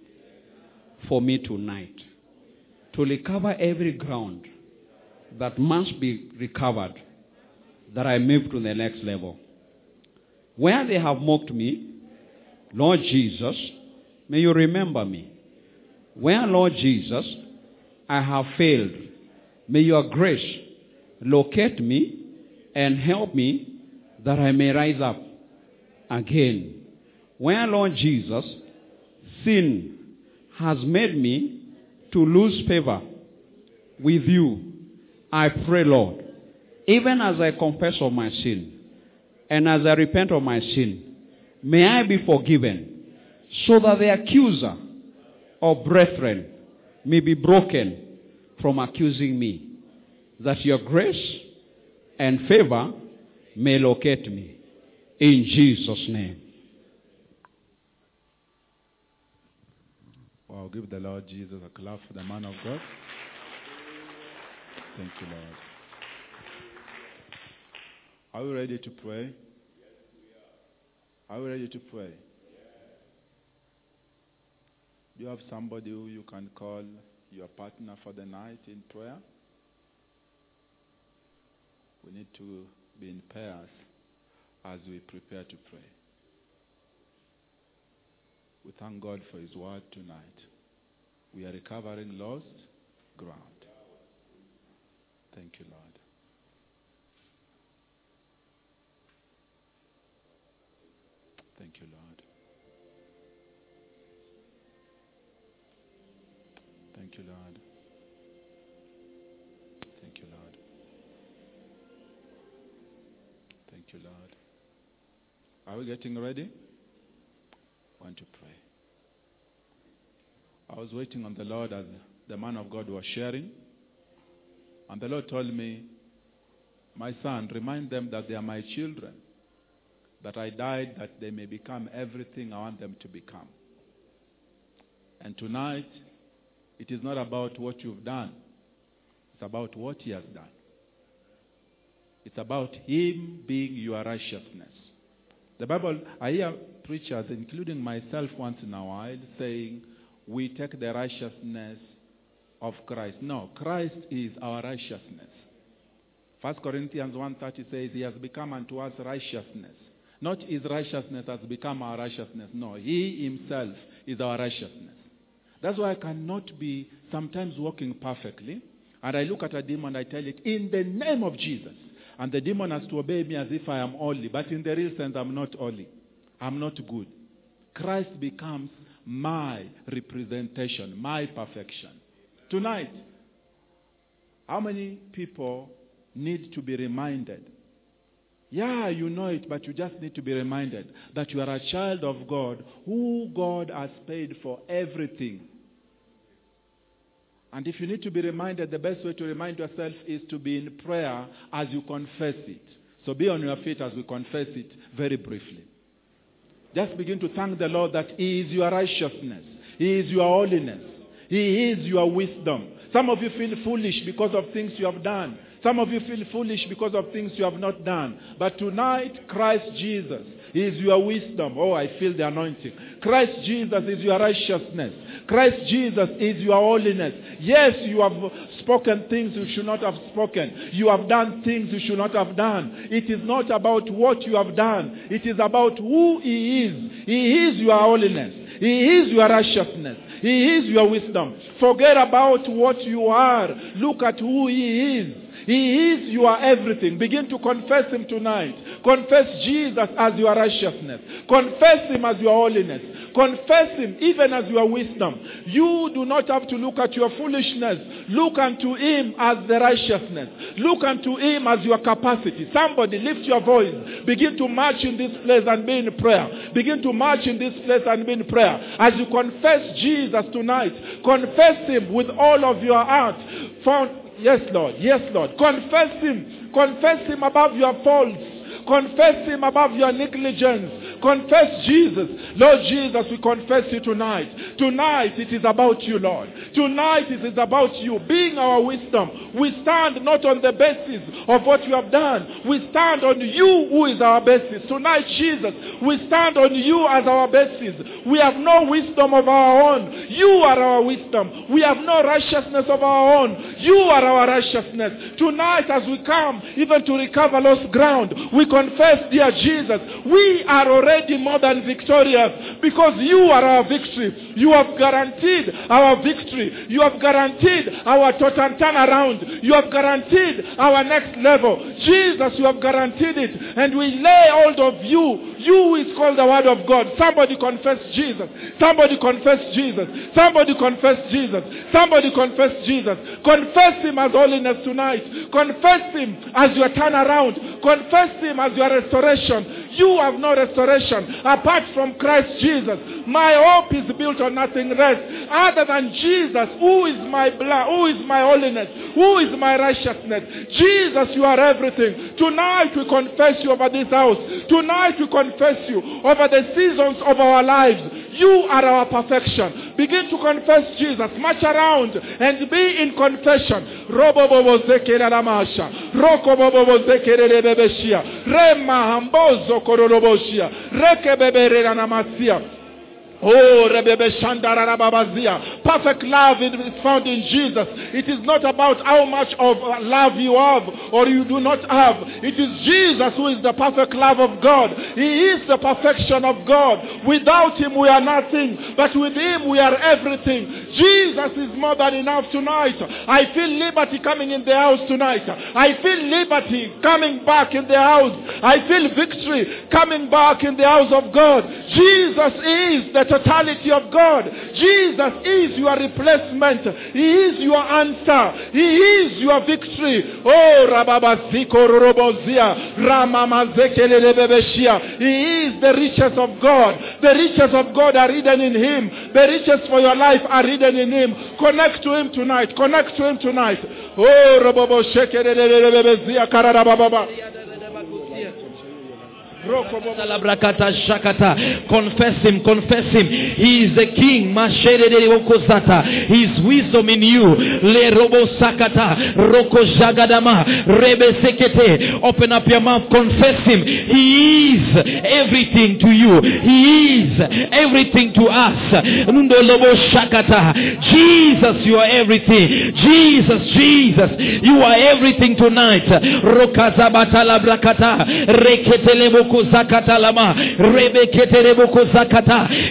for me tonight to recover every ground that must be recovered that I move to the next level. Where they have mocked me, Lord Jesus, may you remember me. Where, Lord Jesus, I have failed, may your grace locate me and help me that I may rise up again. Where, Lord Jesus, sin has made me to lose favor with you, I pray, Lord, even as I confess of my sin and as I repent of my sin, may I be forgiven so that the accuser of brethren may be broken from accusing me, that your grace and favor may locate me. In Jesus' name. Wow, give the Lord Jesus a clap for the man of God. Thank you, Lord. Are we ready to pray? Are we ready to pray? Do you have somebody who you can call your partner for the night in prayer? We need to be in pairs as we prepare to pray. We thank God for His word tonight. We are recovering lost ground. Thank you, Lord. Thank you, Lord. Thank you, Lord. You, Lord. Are we getting ready? I want to pray. I was waiting on the Lord as the man of God was sharing. And the Lord told me, My son, remind them that they are my children, that I died that they may become everything I want them to become. And tonight, it is not about what you've done, it's about what He has done. It's about Him being your righteousness. The Bible, I hear preachers, including myself once in a while, saying, we take the righteousness of Christ. No, Christ is our righteousness. 1 Corinthians 1.30 says, He has become unto us righteousness. Not His righteousness has become our righteousness. No, He Himself is our righteousness. That's why I cannot be sometimes walking perfectly. And I look at a demon, and I tell it, in the name of Jesus. And the demon has to obey me as if I am holy. But in the real sense, I'm not holy. I'm not good. Christ becomes my representation, my perfection. Tonight, how many people need to be reminded? Yeah, you know it, but you just need to be reminded that you are a child of God who God has paid for everything. And if you need to be reminded, the best way to remind yourself is to be in prayer as you confess it. So be on your feet as we confess it very briefly. Just begin to thank the Lord that He is your righteousness. He is your holiness. He is your wisdom. Some of you feel foolish because of things you have done. Some of you feel foolish because of things you have not done. But tonight, Christ Jesus is your wisdom. Oh, I feel the anointing. Christ Jesus is your righteousness. Christ Jesus is your holiness. Yes, you have spoken things you should not have spoken. You have done things you should not have done. It is not about what you have done. It is about who He is. He is your holiness. He is your righteousness. He is your wisdom. Forget about what you are. Look at who He is. He is your everything. Begin to confess Him tonight. Confess Jesus as your righteousness. Confess Him as your holiness. Confess Him even as your wisdom. You do not have to look at your foolishness. Look unto Him as the righteousness. Look unto Him as your capacity. Somebody lift your voice. Begin to march in this place and be in prayer. Begin to march in this place and be in prayer. As you confess Jesus tonight, confess Him with all of your heart. Found, yes, Lord. Yes, Lord. Confess Him. Confess Him above your faults. Confess Him above your negligence. Confess Jesus. Lord Jesus, we confess you tonight. Tonight it is about you, Lord. Tonight it is about you being our wisdom. We stand not on the basis of what you have done. We stand on you who is our basis. Tonight, Jesus, we stand on you as our basis. We have no wisdom of our own. You are our wisdom. We have no righteousness of our own. You are our righteousness. Tonight, as we come even to recover lost ground, we confess, dear Jesus, we are already more than victorious because you are our victory. You have guaranteed our victory. You have guaranteed our total turnaround. You have guaranteed our next level. Jesus, you have guaranteed it. And we lay hold of you. You is called the word of God. Somebody confess Jesus. Somebody confess Jesus. Somebody confess Jesus. Somebody confess Jesus. Confess him as holiness tonight. Confess him as your turnaround. Confess him as your restoration. You have no restoration apart from Christ Jesus. My hope is built on nothing less other than Jesus, who is my blood, who is my holiness, who is my righteousness. Jesus, you are everything. Tonight we confess you over this house. Tonight we confess you over the seasons of our lives. You are our perfection. Begin to confess Jesus. March around and be in confession. rema hambozo kororoboshia rekebeberera namatsia Oh, Rebebe Shandarababazia. Perfect love is found in Jesus. It is not about how much of love you have or you do not have. It is Jesus who is the perfect love of God. He is the perfection of God. Without Him, we are nothing. But with Him, we are everything. Jesus is more than enough tonight. I feel liberty coming in the house tonight. I feel liberty coming back in the house. I feel victory coming back in the house of God. Jesus is the totality of God. Jesus is your replacement. He is your answer. He is your victory. Oh, Rababaziko Robozia, Ramamazekelebeshia. He is the riches of God. The riches of God are hidden in Him. The riches for your life are hidden in Him. Connect to Him tonight. Connect to Him tonight. Oh, Robobo Shekelebezia Karababa. Confess him, confess him. He is the king. His wisdom in you. Le robo sakata. Roko jagadama. Rebe sekete. Open up your mouth. Confess him. He is everything to you. He is everything to us. Nundo lobo shakata. Jesus, you are everything. Jesus, Jesus, you are everything tonight. Rokazabata labrakata. Reketelebo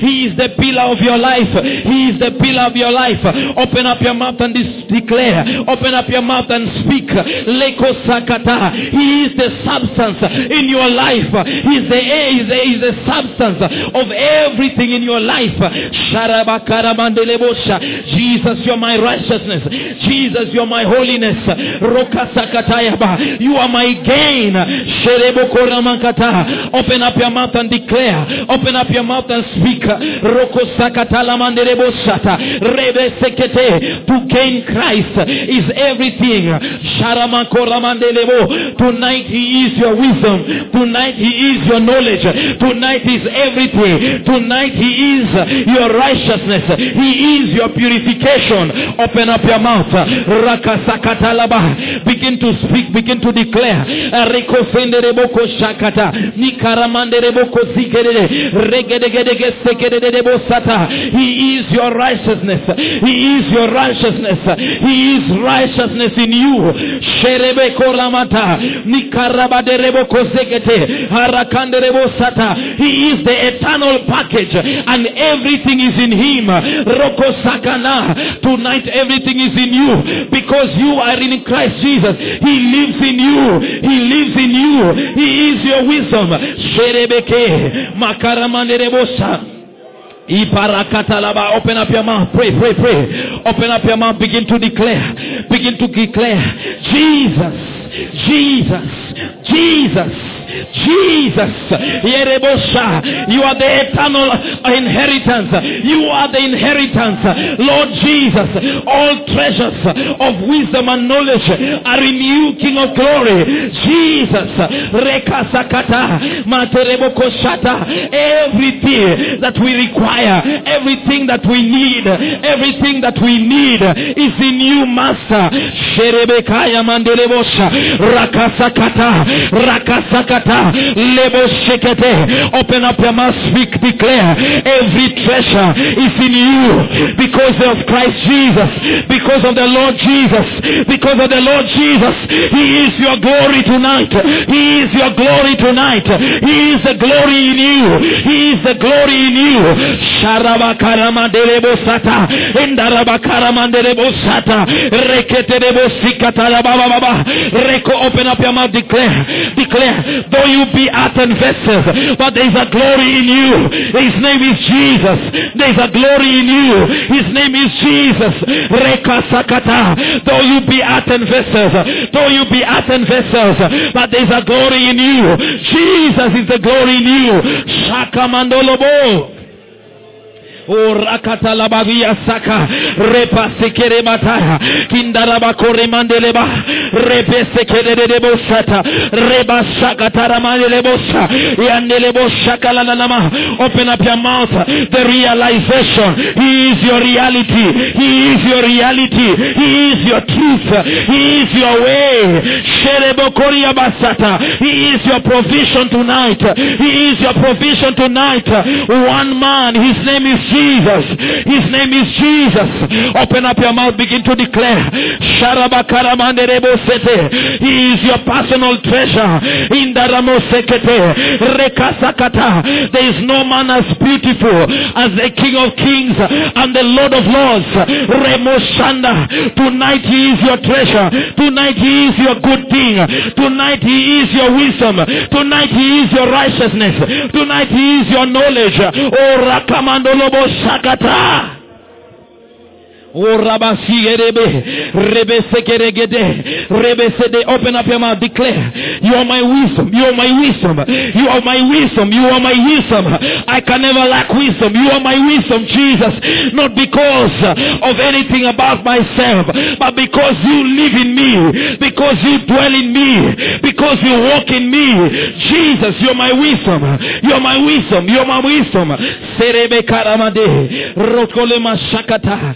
he is the pillar of your life. He is the pillar of your life. Open up your mouth and declare. Open up your mouth and speak. He is the substance in your life. He is the air. He is the, he is the substance of everything in your life. Jesus, you're my righteousness. Jesus, you're my holiness. You are my gain. Open up your mouth and declare. Open up your mouth and speak. To gain Christ is everything. Tonight he is your wisdom. Tonight he is your knowledge. Tonight is everything. Tonight he is your righteousness. He is your purification. Open up your mouth. Begin to speak. Begin to declare. He is your righteousness. He is your righteousness. He is righteousness in you. He is the eternal package and everything is in him. Rokosakana. Tonight everything is in you because you are in Christ Jesus. He lives in you. He lives in you. He is your wisdom. Sherebeke. Makaramanderebosa. Iparakatalaba. Open up your mouth. Pray, pray, pray. Open up your mouth. Begin to declare. Begin to declare. Jesus. Jesus. Jesus. Jesus. Yerebosha. You are the eternal inheritance. You are the inheritance. Lord Jesus. All treasures of wisdom and knowledge are in you, King of glory. Jesus. Rekasakata. Materebokosata. Everything that we require, everything that we need, everything that we need is in you, Master. Sherebekaya mandelebosha. Rakasakata. Rakasakata. Lebo shekete. Open up your mouth, speak, declare. Every treasure is in you because of Christ Jesus, because of the Lord Jesus, because of the Lord Jesus. He is your glory tonight. He is your glory tonight. He is the glory in you. He is the glory in you. Sharabakaramandelebo sata. Indarabakaramandelebo sata. Reketerebo sikatarabababa. Reko, open up your mouth, declare, declare. Though you be earth and vessels, but there is a glory in you. His name is Jesus. There is a glory in you. His name is Jesus. Reka sakata. Though you be earth and vessels, though you be earth and vessels, but there is a glory in you. Jesus is the glory in you. Shaka mandolobo. Orakatalabagia saka. Repa sekere bataya kindaraba kore mandeleba. Repe sekere de bosata reba shaka taramandele bosa yandele boshaka la la lama open up your mouth. The realization. He is your reality. He is your reality. He is your truth. He is your way. Sherebo basata he is your provision tonight. He is your provision tonight. One man his name is Jesus. His name is Jesus. Open up your mouth, begin to declare. He is your personal treasure. In the. There is no man as beautiful as the King of Kings and the Lord of Lords. Tonight he is your treasure. Tonight he is your good thing. Tonight he is your wisdom. Tonight he is your righteousness. Tonight he is your knowledge. Oh, Rakamandolobo Shakata. Open up your mouth, declare, You are my wisdom, you are my wisdom, you are my wisdom, you are my wisdom. I can never lack wisdom. You are my wisdom, Jesus. Not because of anything about myself, but because you live in me, because you dwell in me, because you walk in me. Jesus, you're my wisdom, you're my wisdom, you're my wisdom. Serebe karamade, rokolema shakata,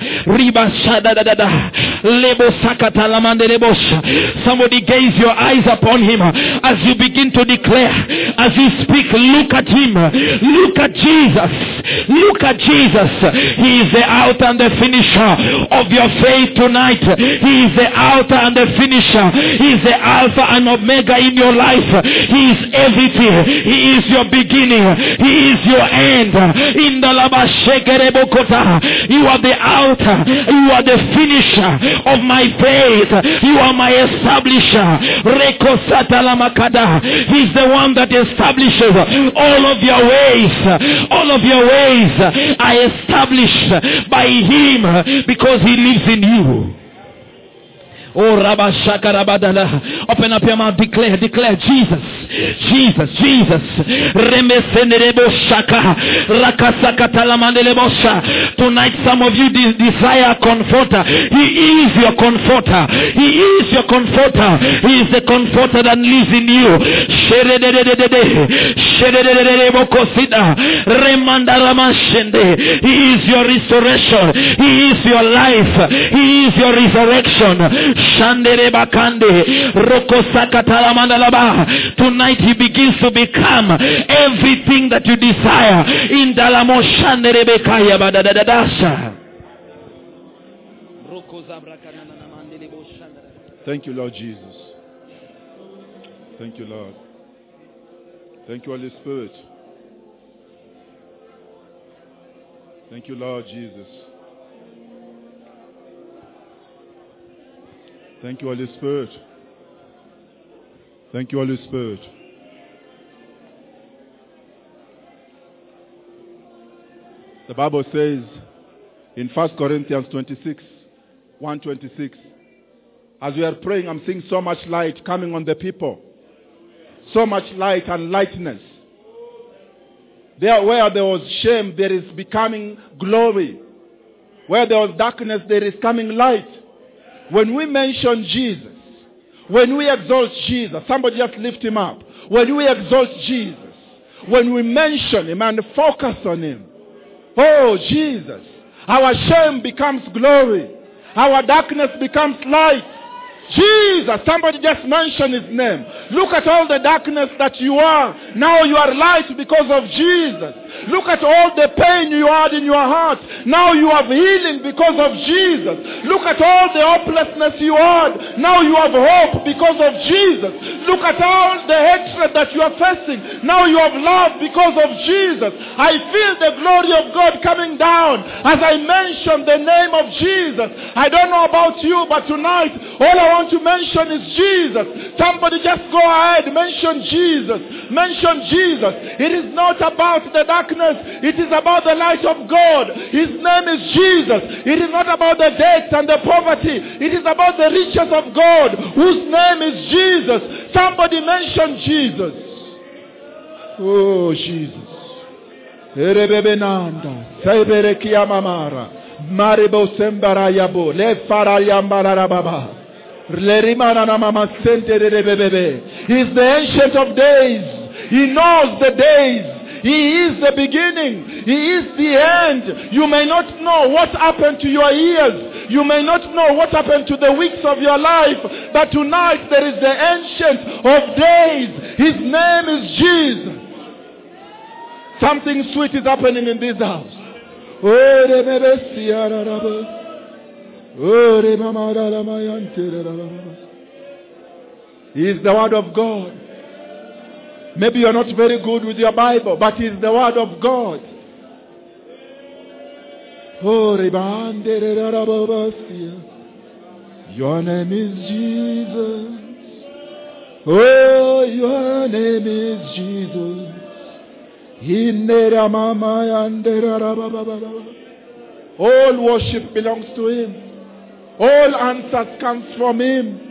Somebody gaze your eyes upon him as you begin to declare, as you speak, look at him, look at Jesus, look at Jesus. He is the author and the finisher of your faith tonight. He is the author and the finisher. He is the alpha and omega in your life. He is everything. He is your beginning. He is your end. In the. You are the author. You are the finisher of my faith. You are my establisher. He's the one that establishes all of your ways. All of your ways are established by him because he lives in you. Oh, Rabashaka Rabadala. Open up your mouth, declare, declare, Jesus, Jesus, Jesus. Tonight, some of you de- desire a comforter. He is your comforter. He is your comforter. He is the comforter that lives in you. He is your restoration. He is your life. He is your resurrection. Tonight he begins to become everything that you desire Thank you, Lord Jesus. Thank you, Lord. Thank you, Holy Spirit. Thank you, Lord Jesus. Thank you, Holy Spirit. Thank you, Holy Spirit. The Bible says in 1 Corinthians 26, 126, as we are praying, I'm seeing so much light coming on the people. So much light and lightness. There where there was shame, there is becoming glory. Where there was darkness, there is coming light. When we mention Jesus, when we exalt Jesus, somebody just lift him up. When we exalt Jesus, when we mention him and focus on him, oh Jesus, our shame becomes glory. Our darkness becomes light. Jesus, somebody just mention his name. Look at all the darkness that you are. Now you are light because of Jesus. Look at all the pain you had in your heart. Now you have healing because of Jesus. Look at all the hopelessness you had. Now you have hope because of Jesus. Look at all the hatred that you are facing. Now you have love because of Jesus. I feel the glory of God coming down as I mention the name of Jesus. I don't know about you, but tonight all I want to mention is Jesus. Somebody just go ahead, mention Jesus. Mention Jesus. It is not about the darkness. It is about the light of God. His name is Jesus. It is not about the death and the poverty. It is about the riches of God, whose name is Jesus. Somebody mention Jesus. Oh, Jesus. He is the ancient of days. He knows the days. He is the beginning. He is the end. You may not know what happened to your ears. You may not know what happened to the weeks of your life. But tonight there is the ancient of days. His name is Jesus. Something sweet is happening in this house. He is the word of God. Maybe you're not very good with your Bible, but it's the word of God. Oh, your name is Jesus. Oh, your name is Jesus. All worship belongs to Him. All answers comes from Him.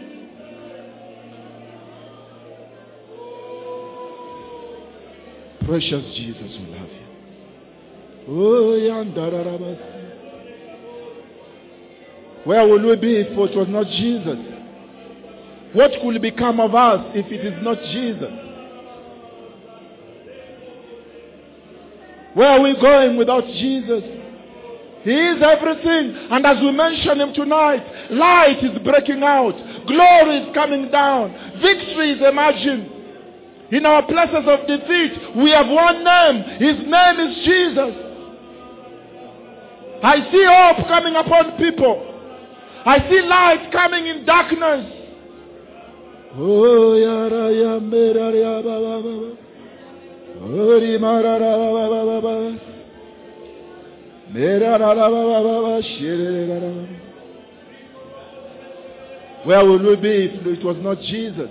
Precious Jesus, we love you. Oh. Where will we be if it was not Jesus? What could become of us if it is not Jesus? Where are we going without Jesus? He is everything. And as we mention him tonight, light is breaking out. Glory is coming down. Victory is emerging. In our places of defeat, we have one name. His name is Jesus. I see hope coming upon people. I see light coming in darkness. Where will we be if it was not Jesus?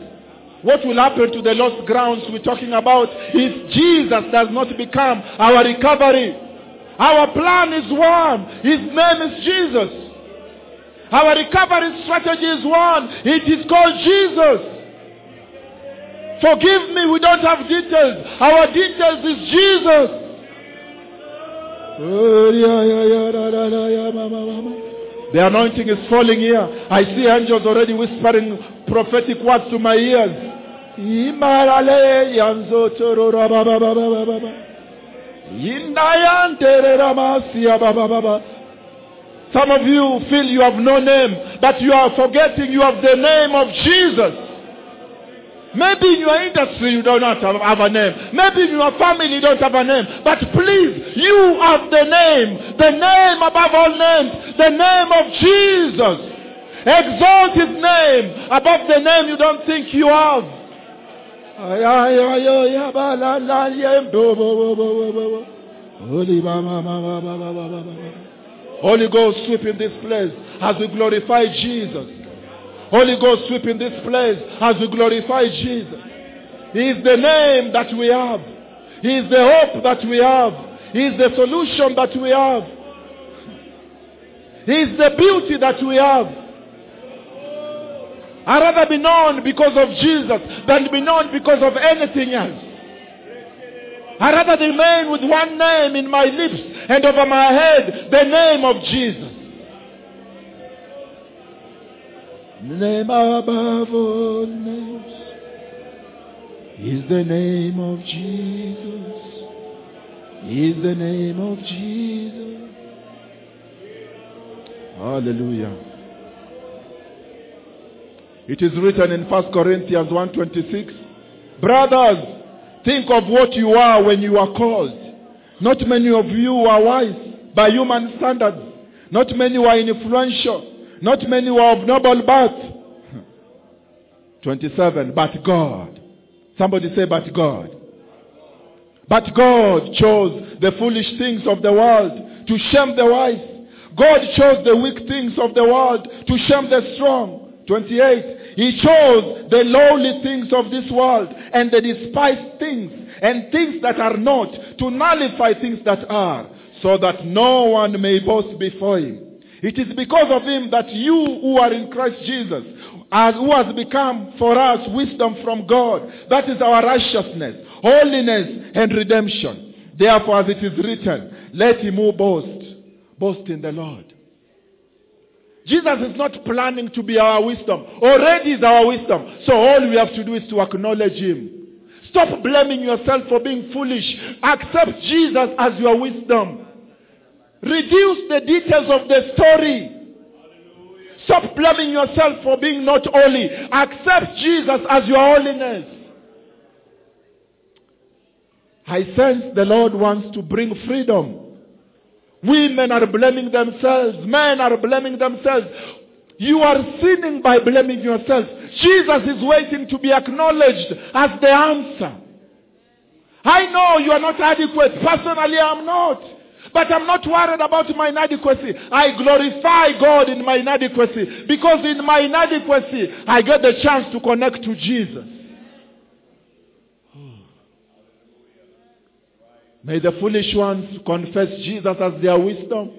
What will happen to the lost grounds we're talking about if Jesus does not become our recovery? Our plan is one. His name is Jesus. Our recovery strategy is one. It is called Jesus. Forgive me, we don't have details. Our details is Jesus. The anointing is falling here. I see angels already whispering prophetic words to my ears. Imarale yanzo torora baba baba baba. Baba. Some of you feel you have no name, but you are forgetting you have the name of Jesus. Maybe in your industry you do not have a name. Maybe in your family you don't have a name. But please, you have the name. The name above all names. The name of Jesus. Exalt his name above the name you don't think you have. Holy Ghost sweep in this place as we glorify Jesus. Holy Ghost sweep in this place as we glorify Jesus. He is the name that we have. He is the hope that we have. He is the solution that we have. He is the beauty that we have. I'd rather be known because of Jesus than be known because of anything else. I'd rather remain with one name in my lips and over my head, the name of Jesus. Name above all names is the name of Jesus. Is the name of Jesus. Hallelujah. It is written in 1 Corinthians 1:26, Brothers, think of what you are when you are called. Not many of you are wise by human standards. Not many were influential. Not many were of noble birth. 27. But God. Somebody say, but God. But God chose the foolish things of the world to shame the wise. God chose the weak things of the world to shame the strong. 28. He chose the lowly things of this world and the despised things and things that are not to nullify things that are, so that no one may boast before him. It is because of him that you who are in Christ Jesus, as who has become for us wisdom from God, that is our righteousness, holiness, and redemption. Therefore, as it is written, let him who boast, boast in the Lord. Jesus is not planning to be our wisdom. Already is our wisdom. So all we have to do is to acknowledge him. Stop blaming yourself for being foolish. Accept Jesus as your wisdom. Reduce the details of the story. Stop blaming yourself for being not holy. Accept Jesus as your holiness. I sense the Lord wants to bring freedom. Women are blaming themselves. Men are blaming themselves. You are sinning by blaming yourself. Jesus is waiting to be acknowledged as the answer. I know you are not adequate. Personally, I'm not. But I'm not worried about my inadequacy. I glorify God in my inadequacy. Because in my inadequacy, I get the chance to connect to Jesus. May the foolish ones confess Jesus as their wisdom.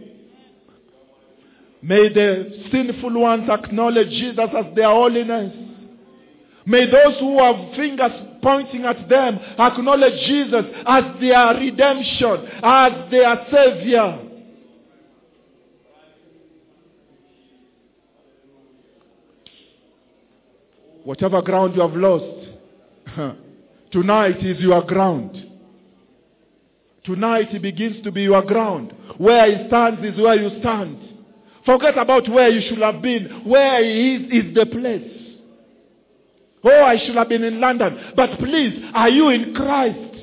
May the sinful ones acknowledge Jesus as their holiness. May those who have fingers pointing at them acknowledge Jesus as their redemption, as their savior. Whatever ground you have lost, tonight is your ground. Tonight he begins to be your ground. Where he stands is where you stand. Forget about where you should have been. Where he is is the place. Oh, I should have been in London. But please, are you in Christ?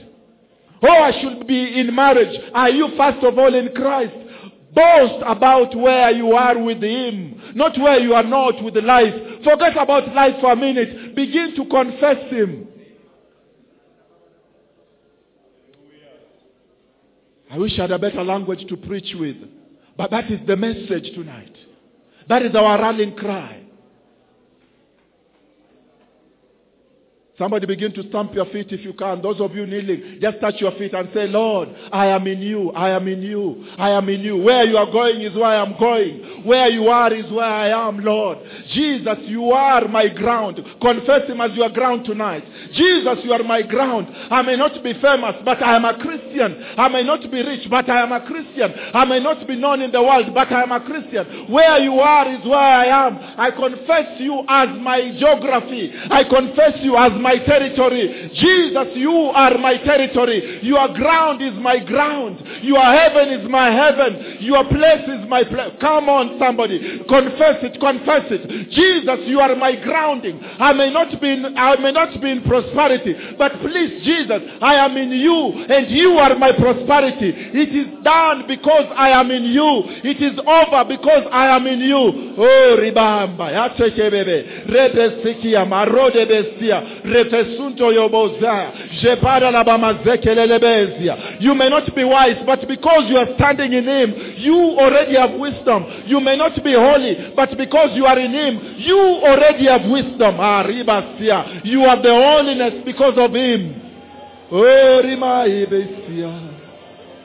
Oh, I should be in marriage. Are you first of all in Christ? Boast about where you are with Him, not where you are not with life. Forget about life for a minute. Begin to confess Him. I wish I had a better language to preach with. But that is the message tonight. That is our rallying cry. Somebody begin to stamp your feet if you can. Those of you kneeling, just touch your feet and say, Lord, I am in you. I am in you. I am in you. Where you are going is where I am going. Where you are is where I am, Lord. Jesus, you are my ground. Confess him as your ground tonight. Jesus, you are my ground. I may not be famous, but I am a Christian. I may not be rich, but I am a Christian. I may not be known in the world, but I am a Christian. Where you are is where I am. I confess you as my geography. I confess you as my territory. Jesus, you are my territory. Your ground is my ground. Your heaven is my heaven. Your place is my place. Come on, somebody. Confess it, confess it. Jesus, you are my grounding. I may not be in, I may not be in prosperity, but please, Jesus, I am in you, and you are my prosperity. It is done because I am in you. It is over because I am in you. Oh, ribamba, You may not be wise, but because you are standing in Him, you already have wisdom. You may not be holy, but because you are in Him, you already have wisdom. Ah. You have the holiness because of Him. Oh.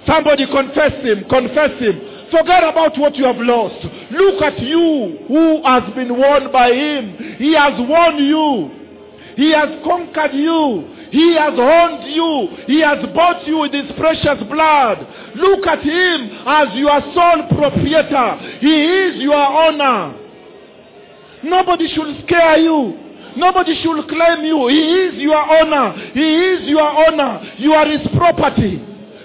Somebody confess him, confess him. Forget about what you have lost. Look at you who has been won by him. He has won you. He has conquered you. He has owned you. He has bought you with his precious blood. Look at him as your sole proprietor. He is your owner. Nobody should scare you. Nobody should claim you. He is your owner. He is your owner. You are his property.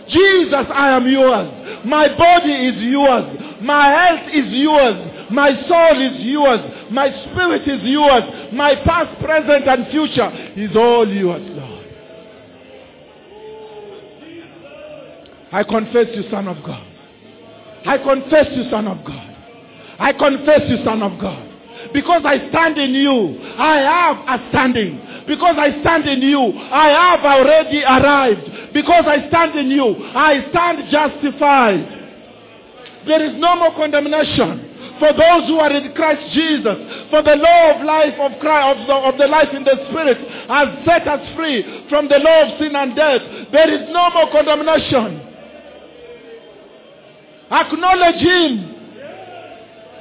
Jesus, I am yours. My body is yours. My health is yours. My soul is yours. My spirit is yours. My past, present, and future is all yours, Lord. I confess you, Son of God. I confess you, Son of God. I confess you, Son of God. Because I stand in you, I have a standing. Because I stand in you, I have already arrived. Because I stand in you, I stand justified. There is no more condemnation for those who are in Christ Jesus. For the law of life of Christ, of the, of the life in the Spirit, has set us free from the law of sin and death. There is no more condemnation. Acknowledge Him.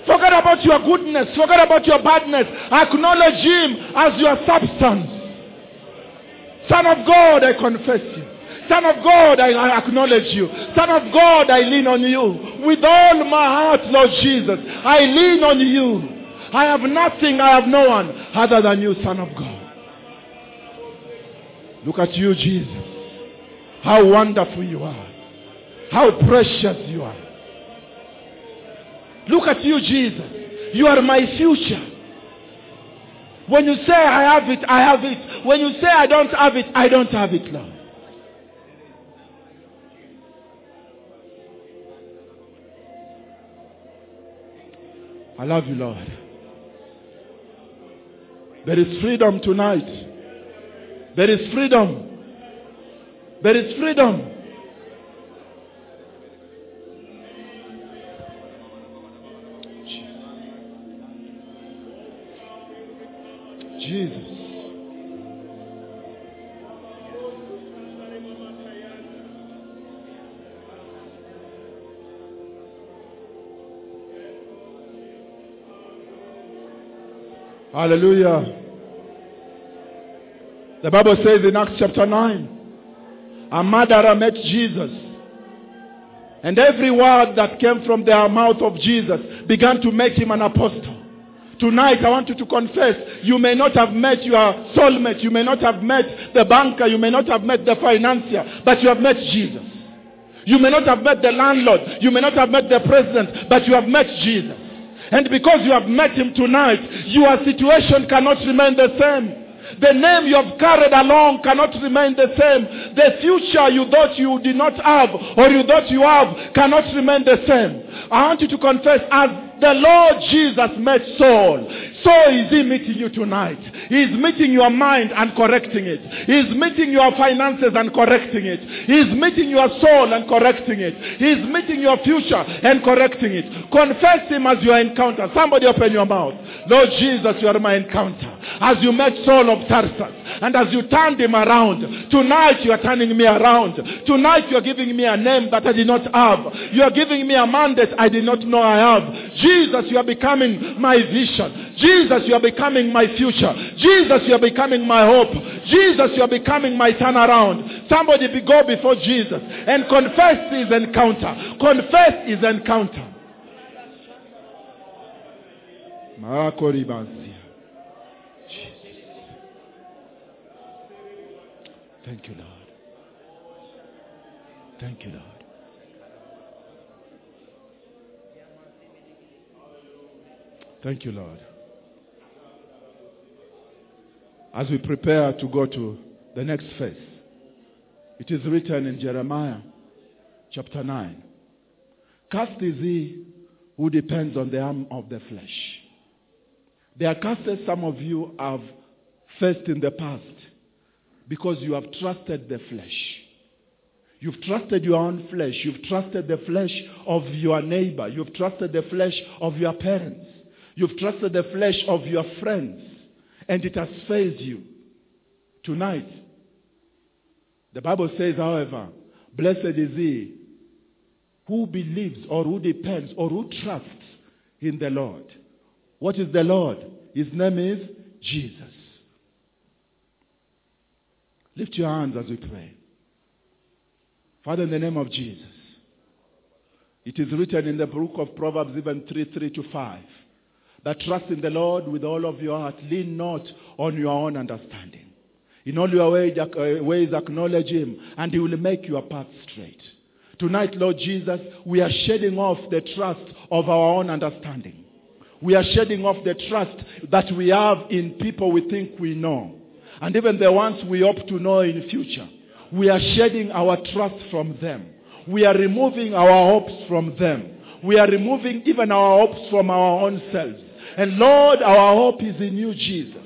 Forget about your goodness. Forget about your badness. Acknowledge Him as your substance. Son of God, I confess you. Son of God, I, acknowledge you. Son of God, I lean on you. With all my heart, Lord Jesus, I lean on you. I have nothing, I have no one other than you, Son of God. Look at you, Jesus. How wonderful you are. How precious you are. Look at you, Jesus. You are my future. When you say I have it, I have it. When you say I don't have it, I don't have it, Lord. I love you, Lord. There is freedom tonight. There is freedom. There is freedom. Jesus. Hallelujah. The Bible says in Acts chapter 9, a murderer met Jesus. And every word that came from the mouth of Jesus began to make him an apostle. Tonight, I want you to confess you may not have met your soulmate, you may not have met the banker, you may not have met the financier, but you have met Jesus. You may not have met the landlord, you may not have met the president, but you have met Jesus. And because you have met him tonight, your situation cannot remain the same. The name you have carried along cannot remain the same. The future you thought you did not have or you thought you have cannot remain the same. I want you to confess as the Lord Jesus met Saul. So is he meeting you tonight. He is meeting your mind and correcting it. He is meeting your finances and correcting it. He is meeting your soul and correcting it. He is meeting your future and correcting it. Confess him as your encounter. Somebody open your mouth. Lord Jesus, you are my encounter. As you met Saul of Tarsus and as you turned him around, tonight you are turning me around. Tonight you are giving me a name that I did not have. You are giving me a mandate I did not know I have. Jesus, you are becoming my vision. Jesus, you are becoming my future. Jesus, you are becoming my hope. Jesus, you are becoming my turnaround. Somebody be, go before Jesus and confess his encounter. Confess his encounter. Thank you, Lord. Thank you, Lord. Thank you, Lord. As we prepare to go to the next phase, it is written in Jeremiah chapter 9 Cast is he who depends on the arm of the flesh. There are curses some of you have faced in the past because you have trusted the flesh. You've trusted your own flesh. You've trusted the flesh of your neighbor. You've trusted the flesh of your parents. You've trusted the flesh of your friends. And it has failed you. Tonight, the Bible says, however, blessed is he who believes or who depends or who trusts in the Lord. What is the Lord? His name is Jesus. Lift your hands as we pray. Father, in the name of Jesus, it is written in the book of Proverbs, even 3 3 to 5, that trust in the Lord with all of your heart, lean not on your own understanding. In all your ways, uh, acknowledge Him, and He will make your path straight. Tonight, Lord Jesus, we are shedding off the trust of our own understanding. We are shedding off the trust that we have in people we think we know. And even the ones we hope to know in future. We are shedding our trust from them. We are removing our hopes from them. We are removing even our hopes from our own selves. And Lord, our hope is in you, Jesus.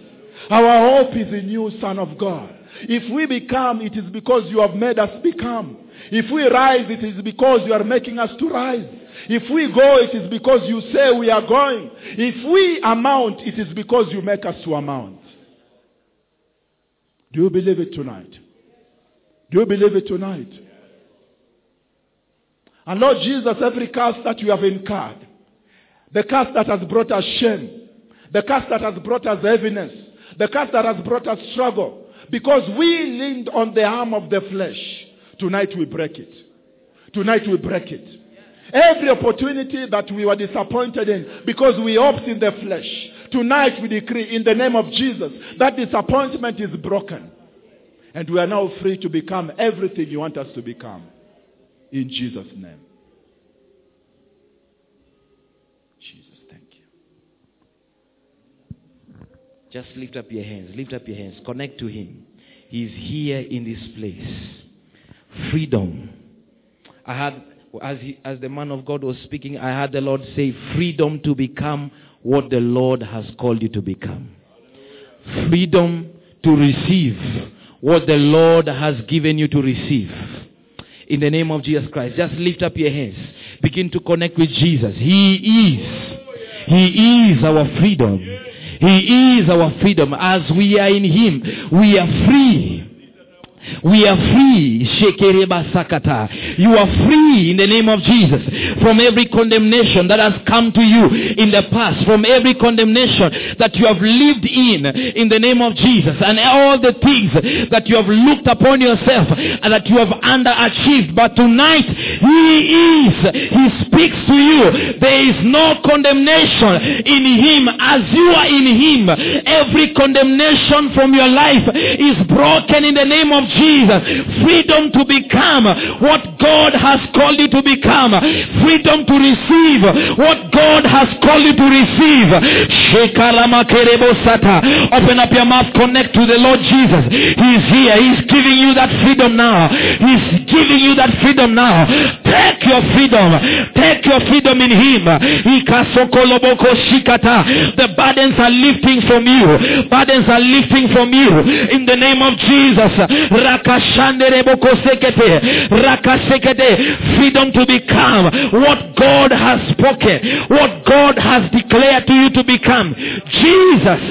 Our hope is in you, Son of God. If we become, it is because you have made us become. If we rise, it is because you are making us to rise. If we go, it is because you say we are going. If we amount, it is because you make us to amount. Do you believe it tonight? Do you believe it tonight? And Lord Jesus, every curse that you have incurred, the curse that has brought us shame, the curse that has brought us heaviness, the curse that has brought us struggle, because we leaned on the arm of the flesh, tonight we break it. Tonight we break it. Every opportunity that we were disappointed in because we hoped in the flesh, tonight we decree in the name of Jesus that disappointment is broken. And we are now free to become everything you want us to become. In Jesus' name. Just lift up your hands. Lift up your hands. Connect to Him. He's here in this place. Freedom. I had, as, he, as the man of God was speaking, I heard the Lord say, freedom to become what the Lord has called you to become. Freedom to receive what the Lord has given you to receive. In the name of Jesus Christ, just lift up your hands. Begin to connect with Jesus. He is. He is our freedom. He is our freedom. As we are in Him, we are free. We are free. Shekereba sakata. You are free in the name of Jesus from every condemnation that has come to you in the past, from every condemnation that you have lived in in the name of Jesus, and all the things that you have looked upon yourself and that you have underachieved. But tonight, He is. He speaks to you. There is no condemnation in Him as you are in Him. Every condemnation from your life is broken in the name of Jesus. Freedom to become what God has called you to become. Freedom to receive what God has called you to receive. Open up your mouth, connect to the Lord Jesus. He's here. He's giving you that freedom now. He's giving you that freedom now. Take your freedom. Take your freedom in Him. The burdens are lifting from you. Burdens are lifting from you. In the name of Jesus. Freedom to become what God has spoken, what God has declared to you to become. Jesus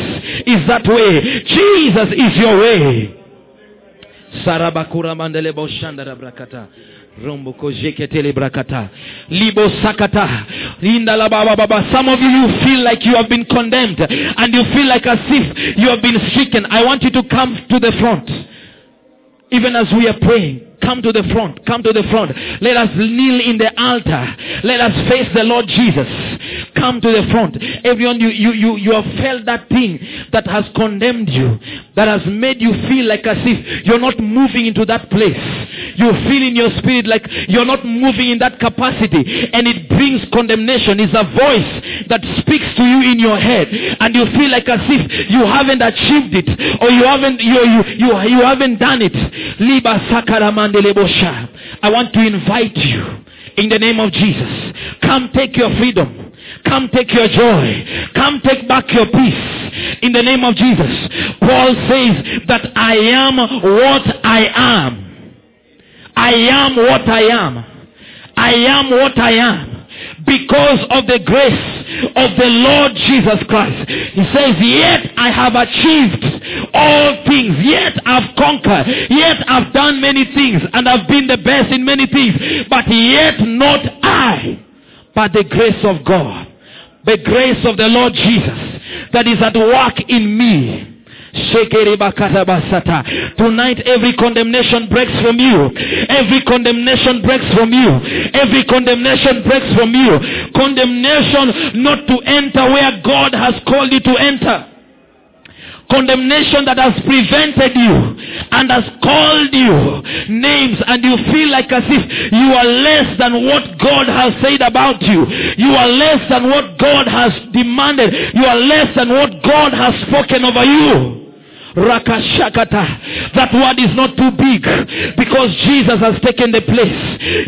is that way. Jesus is your way. Sarabakura mandelebo shandara brakata. Romboko jeketele brakata. Libo sakata. Linda baba baba. Some of you, you feel like you have been condemned and you feel like as if you have been stricken. I want you to come to the front. Even as we are praying, come to the front. Come to the front. Let us kneel in the altar. Let us face the Lord Jesus. Come to the front. Everyone, you, you, you, you have felt that thing that has condemned you, that has made you feel like as if you're not moving into that place. You feel in your spirit like you're not moving in that capacity, and it brings condemnation. It's a voice that speaks to you in your head, and you feel like as if you haven't achieved it, or you haven't you you you, you haven't done it. Liba sakaramandelebosha. I want to invite you in the name of Jesus. Come take your freedom. Come take your joy. Come take back your peace. In the name of Jesus. Paul says that I am what I am. I am what I am. I am what I am because of the grace of the Lord Jesus Christ. He says, Yet I have achieved all things, yet I've conquered, yet I've done many things, and I've been the best in many things, but yet not I, but the grace of God, the grace of the Lord Jesus that is at work in me. Tonight, every condemnation breaks from you. Every condemnation breaks from you. Every condemnation breaks from you. Condemnation not to enter where God has called you to enter. Condemnation that has prevented you and has called you names, and you feel like as if you are less than what God has said about you. You are less than what God has demanded. You are less than what God has spoken over you. Rakashakata. That word is not too big because Jesus has taken the place.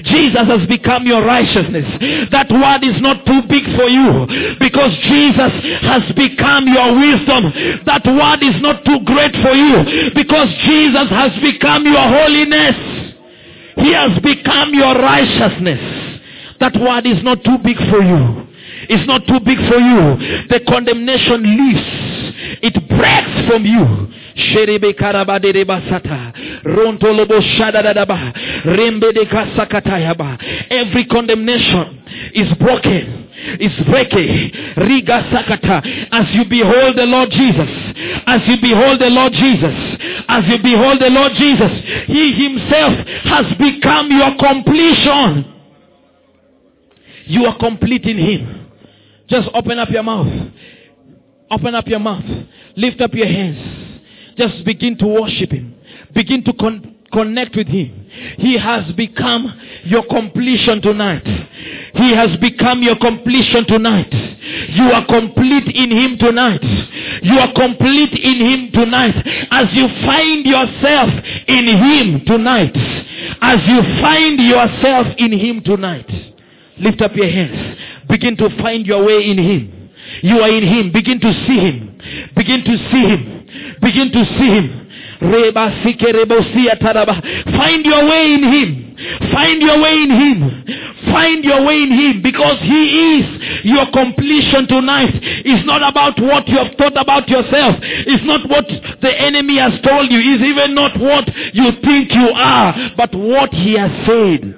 Jesus has become your righteousness. That word is not too big for you because Jesus has become your wisdom. That word is not too great for you because Jesus has become your holiness. He has become your righteousness. That word is not too big for you. It's not too big for you. The condemnation leaves. It breaks from you. Sherebe basata. Rontolobo shadadadaba. Rembede kasakatayaba. Every condemnation is broken. Is breaking. Riga sakata. As you behold the Lord Jesus. As you behold the Lord Jesus. As you behold the Lord Jesus. He himself has become your completion. You are complete in him. Just open up your mouth. Open up your mouth. Lift up your hands. Just begin to worship Him. Begin to con- connect with Him. He has become your completion tonight. He has become your completion tonight. You are complete in Him tonight. You are complete in Him tonight. As you find yourself in Him tonight. As you find yourself in Him tonight. Lift up your hands. Begin to find your way in Him. You are in Him. Begin to see Him. Begin to see Him. Begin to see Him. Find your way in Him. Find your way in Him. Find your way in Him because He is your completion tonight. It's not about what you have thought about yourself. It's not what the enemy has told you. It's even not what you think you are, but what He has said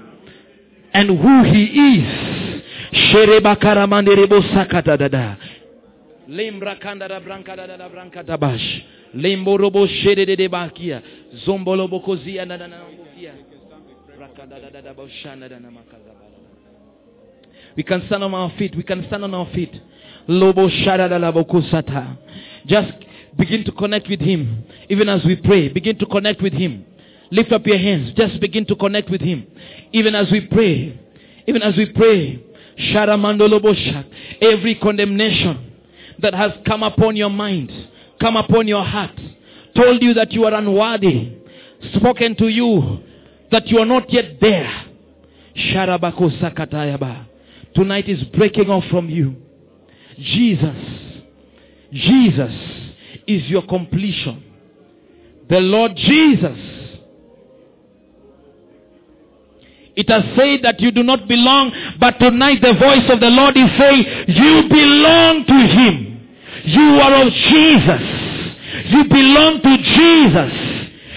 and who He is. We can stand on our feet. We can stand on our feet. Lobo shadadalabokusata. Just begin to connect with Him. Even as we pray, begin to connect with Him. Lift up your hands. Just begin to connect with Him. Even as we pray. Even as we pray. Every condemnation that has come upon your mind, come upon your heart, told you that you are unworthy, spoken to you that you are not yet there. Tonight is breaking off from you. Jesus, Jesus is your completion. The Lord Jesus. It has said that you do not belong, but tonight the voice of the Lord is saying, you belong to Him. You are of Jesus. You belong to Jesus.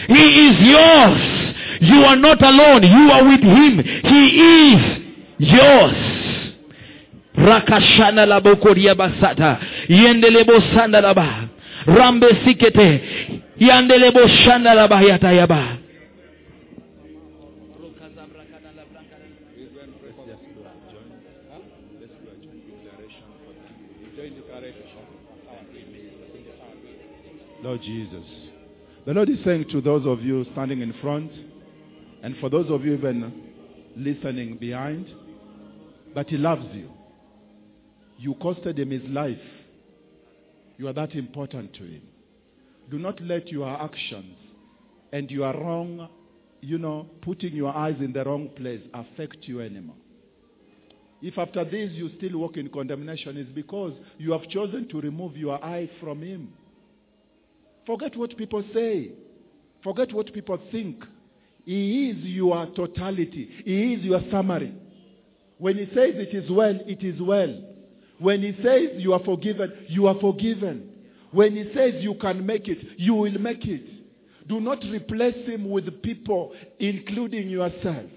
He is yours. You are not alone. You are with Him. He is yours. Rakashana labokoria basata. Yendelebo sandalaba. Rambe sikete. Yandelebo shandalaba yatayaba. Lord Jesus. The Lord is saying to those of you standing in front, and for those of you even listening behind, that He loves you. You costed Him His life. You are that important to Him. Do not let your actions and your wrong, you know, putting your eyes in the wrong place affect you anymore. If after this you still walk in condemnation, it's because you have chosen to remove your eye from Him. Forget what people say. Forget what people think. He is your totality. He is your summary. When He says it is well, it is well. When He says you are forgiven, you are forgiven. When He says you can make it, you will make it. Do not replace Him with people, including yourself.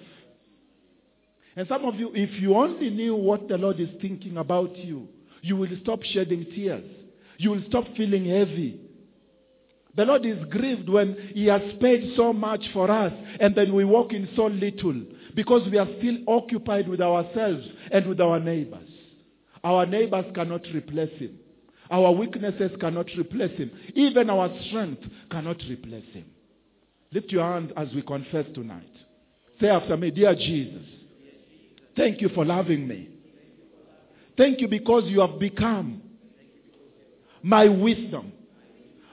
And some of you, if you only knew what the Lord is thinking about you, you will stop shedding tears. You will stop feeling heavy. The Lord is grieved when He has paid so much for us and then we walk in so little because we are still occupied with ourselves and with our neighbors. Our neighbors cannot replace Him. Our weaknesses cannot replace Him. Even our strength cannot replace Him. Lift your hand as we confess tonight. Say after me, Dear Jesus, thank you for loving me. Thank you because you have become my wisdom.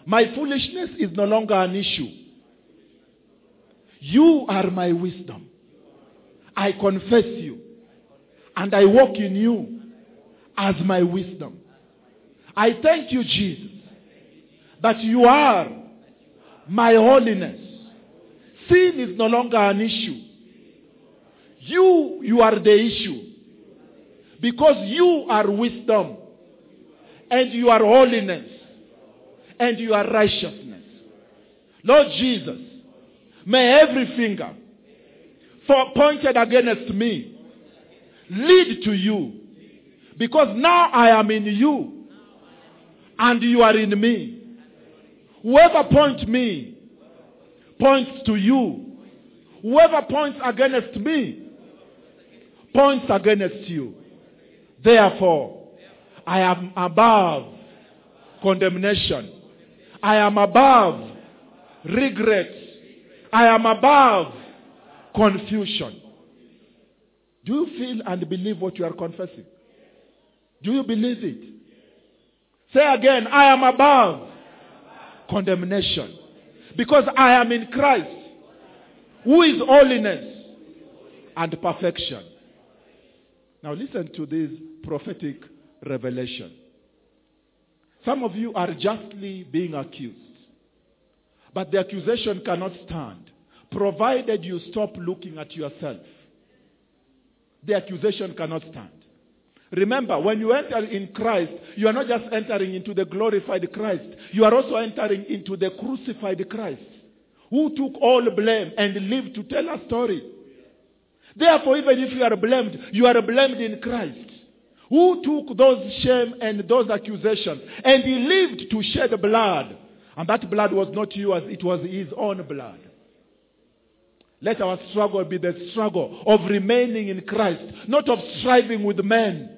My foolishness is no longer an issue. You are my wisdom. I confess you. And I walk in you as my wisdom. I thank you, Jesus, that you are my holiness. Sin is no longer an issue. You, you are the issue. Because you are wisdom. And you are holiness. And your righteousness. Lord Jesus, may every finger for pointed against me lead to you. Because now I am in you. And you are in me. Whoever points me points to you. Whoever points against me points against you. Therefore, I am above condemnation. I am above regret. I am above confusion. Do you feel and believe what you are confessing? Do you believe it? Say again, I am above condemnation. Because I am in Christ, who is holiness and perfection. Now listen to this prophetic revelation. Some of you are justly being accused. But the accusation cannot stand, provided you stop looking at yourself. The accusation cannot stand. Remember, when you enter in Christ, you are not just entering into the glorified Christ, you are also entering into the crucified Christ, who took all blame and lived to tell a story. Therefore, even if you are blamed, you are blamed in Christ, who took those shame and those accusations, and he lived to shed blood. And that blood was not yours, it was his own blood. Let our struggle be the struggle of remaining in Christ, not of striving with men.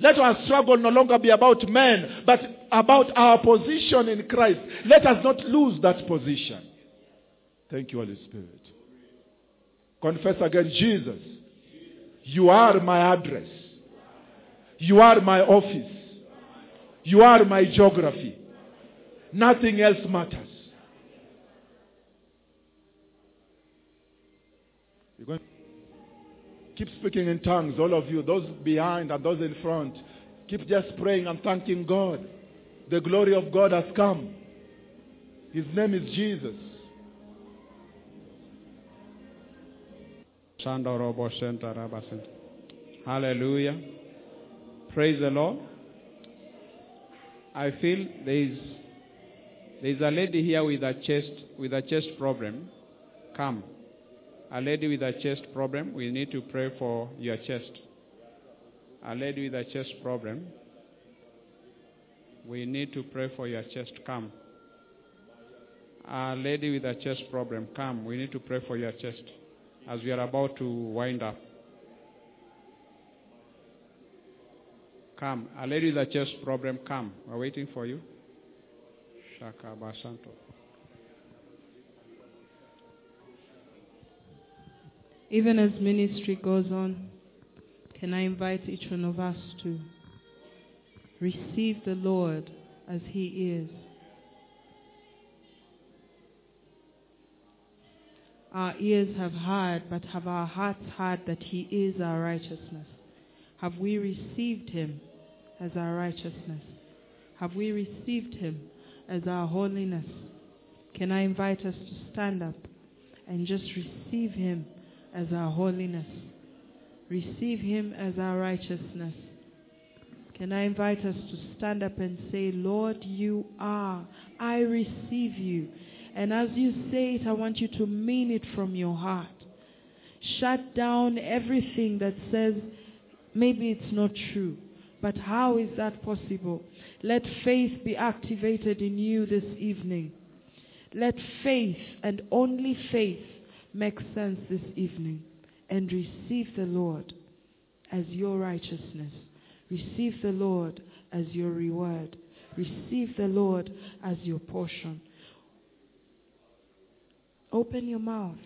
Let our struggle no longer be about men, but about our position in Christ. Let us not lose that position. Thank you, Holy Spirit. Confess again, Jesus, you are my address. You are my office. You are my geography. Nothing else matters. You're going keep speaking in tongues, all of you, those behind and those in front. Keep just praying and thanking God. The glory of God has come. His name is Jesus. Hallelujah. Praise the Lord. I feel there is there is a lady here with a chest with a chest problem. Come. A lady with a chest problem. We need to pray for your chest. A lady with a chest problem. We need to pray for your chest. Come. A lady with a chest problem. Come. We need to pray for your chest. as we are about to wind up. Come. A lady with a chest problem, come. We're waiting for you. Shaka Basanto. Even as ministry goes on, can I invite each one of us to receive the Lord as He is? Our ears have heard, but have our hearts heard that He is our righteousness? Have we received Him as our righteousness? Have we received Him as our holiness? Can I invite us to stand up and just receive Him as our holiness? Receive Him as our righteousness. Can I invite us to stand up and say, Lord, you are. I receive you. And as you say it, I want you to mean it from your heart. Shut down everything that says, maybe it's not true. But how is that possible? Let faith be activated in you this evening. Let faith and only faith make sense this evening. And receive the Lord as your righteousness. Receive the Lord as your reward. Receive the Lord as your portion. Open your mouth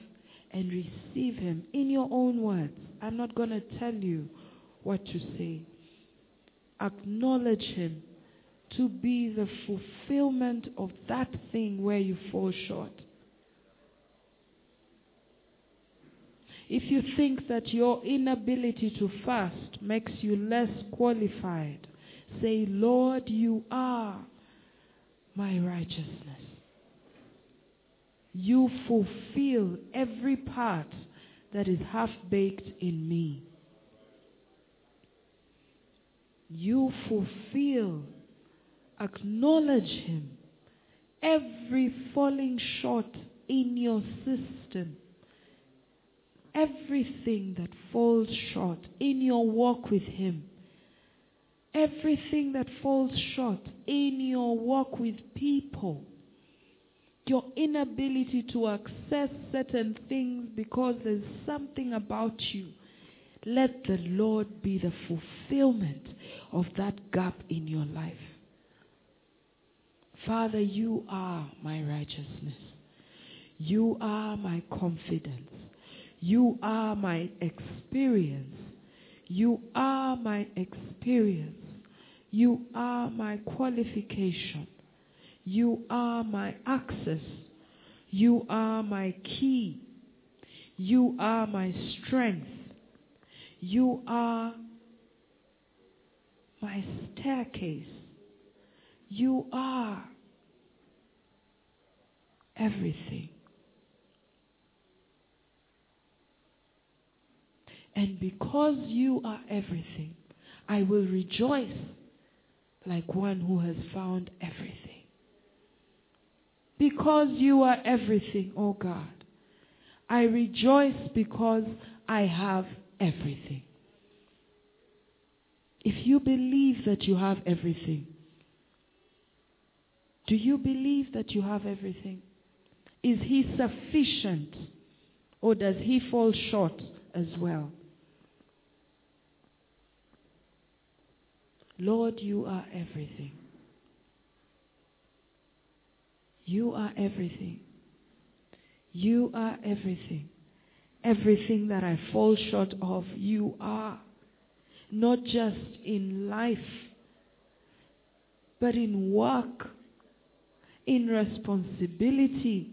and receive Him in your own words. I'm not going to tell you what to say. Acknowledge Him to be the fulfillment of that thing where you fall short. If you think that your inability to fast makes you less qualified, say, Lord, you are my righteousness. You fulfill every part that is half baked in me. You fulfill, acknowledge Him. Every falling short in your system, everything that falls short in your walk with Him, everything that falls short in your walk with people your inability to access certain things because there's something about you. Let the Lord be the fulfillment of that gap in your life. Father, you are my righteousness. You are my confidence. You are my experience. You are my experience. You are my qualification. You are my access. You are my key. You are my strength. You are my staircase. You are everything. And because you are everything, I will rejoice like one who has found everything. Because you are everything, oh God. I rejoice because I have everything. If you believe that you have everything, do you believe that you have everything? Is He sufficient or does He fall short as well? Lord, you are everything. You are everything. You are everything. Everything that I fall short of, you are. Not just in life, but in work, in responsibility.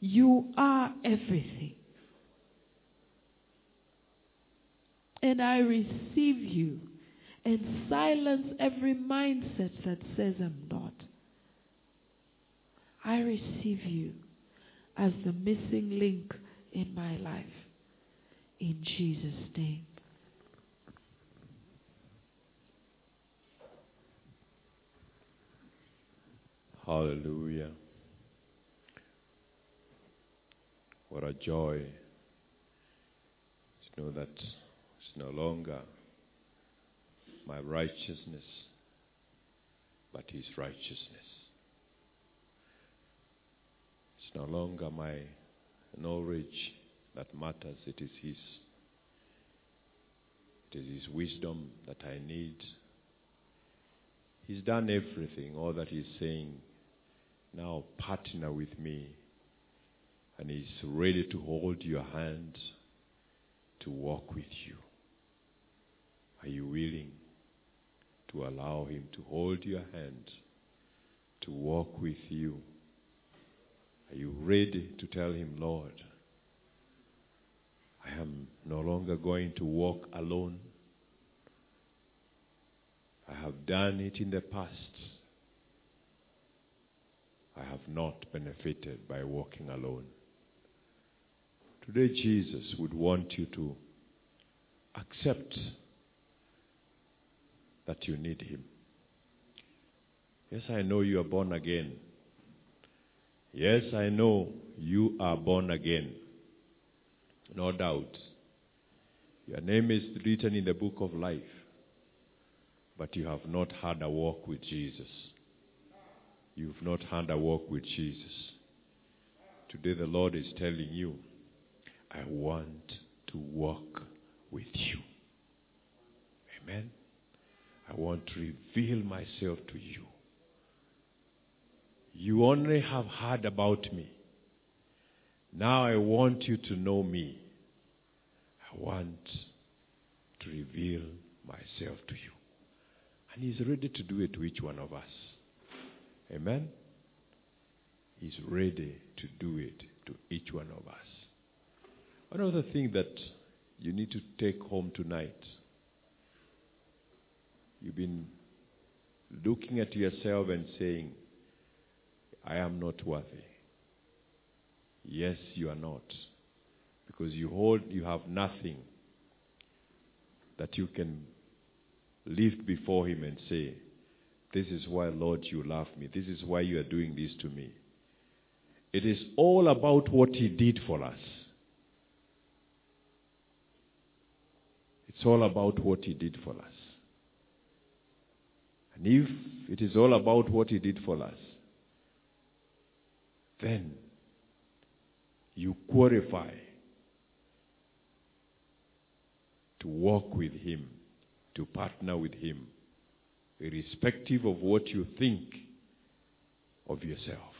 You are everything. And I receive you and silence every mindset that says I'm not. I receive you as the missing link in my life. In Jesus' name. Hallelujah. What a joy to know that it's no longer my righteousness, but His righteousness. It's no longer my knowledge, that matters. It is His. It is His wisdom that I need. He's done everything. All that He's saying, now partner with me. And He's ready to hold your hand to walk with you. Are you willing to allow Him to hold your hand to walk with you? Are you ready to tell Him, Lord, I am no longer going to walk alone? I have done it in the past. I have not benefited by walking alone. Today, Jesus would want you to accept that you need Him. Yes, I know you are born again. Yes, I know you are born again. No doubt. Your name is written in the book of life. But you have not had a walk with Jesus. You've not had a walk with Jesus. Today the Lord is telling you, I want to walk with you. Amen. I want to reveal myself to you. You only have heard about me. Now I want you to know me. I want to reveal myself to you. And He's ready to do it to each one of us. Amen? He's ready to do it to each one of us. One other thing that you need to take home tonight. You've been looking at yourself and saying, I am not worthy. Yes, you are not. Because you hold, you have nothing that you can lift before Him and say, This is why, Lord, you love me. This is why you are doing this to me. It is all about what He did for us. It's all about what He did for us. And if it is all about what He did for us, then you qualify to walk with Him, to partner with Him, irrespective of what you think of yourself.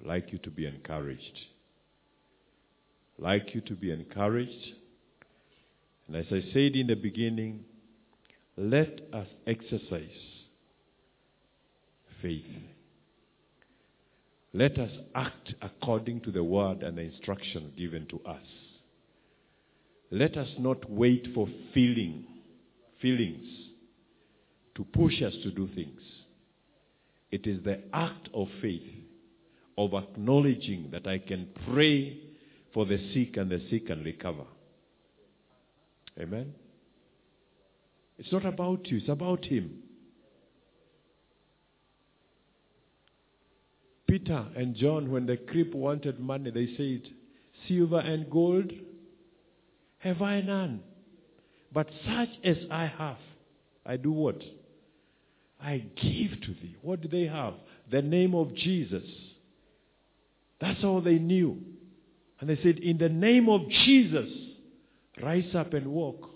I'd like you to be encouraged. I'd like you to be encouraged. And as I said in the beginning, let us exercise faith. Let us act according to the word and the instruction given to us. Let us not wait for feeling, feelings to push us to do things. It is the act of faith, of acknowledging that I can pray for the sick and the sick can recover. Amen? It's not about you, it's about Him. Peter and John, when the crip wanted money, they said, Silver and gold have I none. But such as I have, I do what? I give to thee. What do they have? The name of Jesus. That's all they knew. And they said, In the name of Jesus, rise up and walk.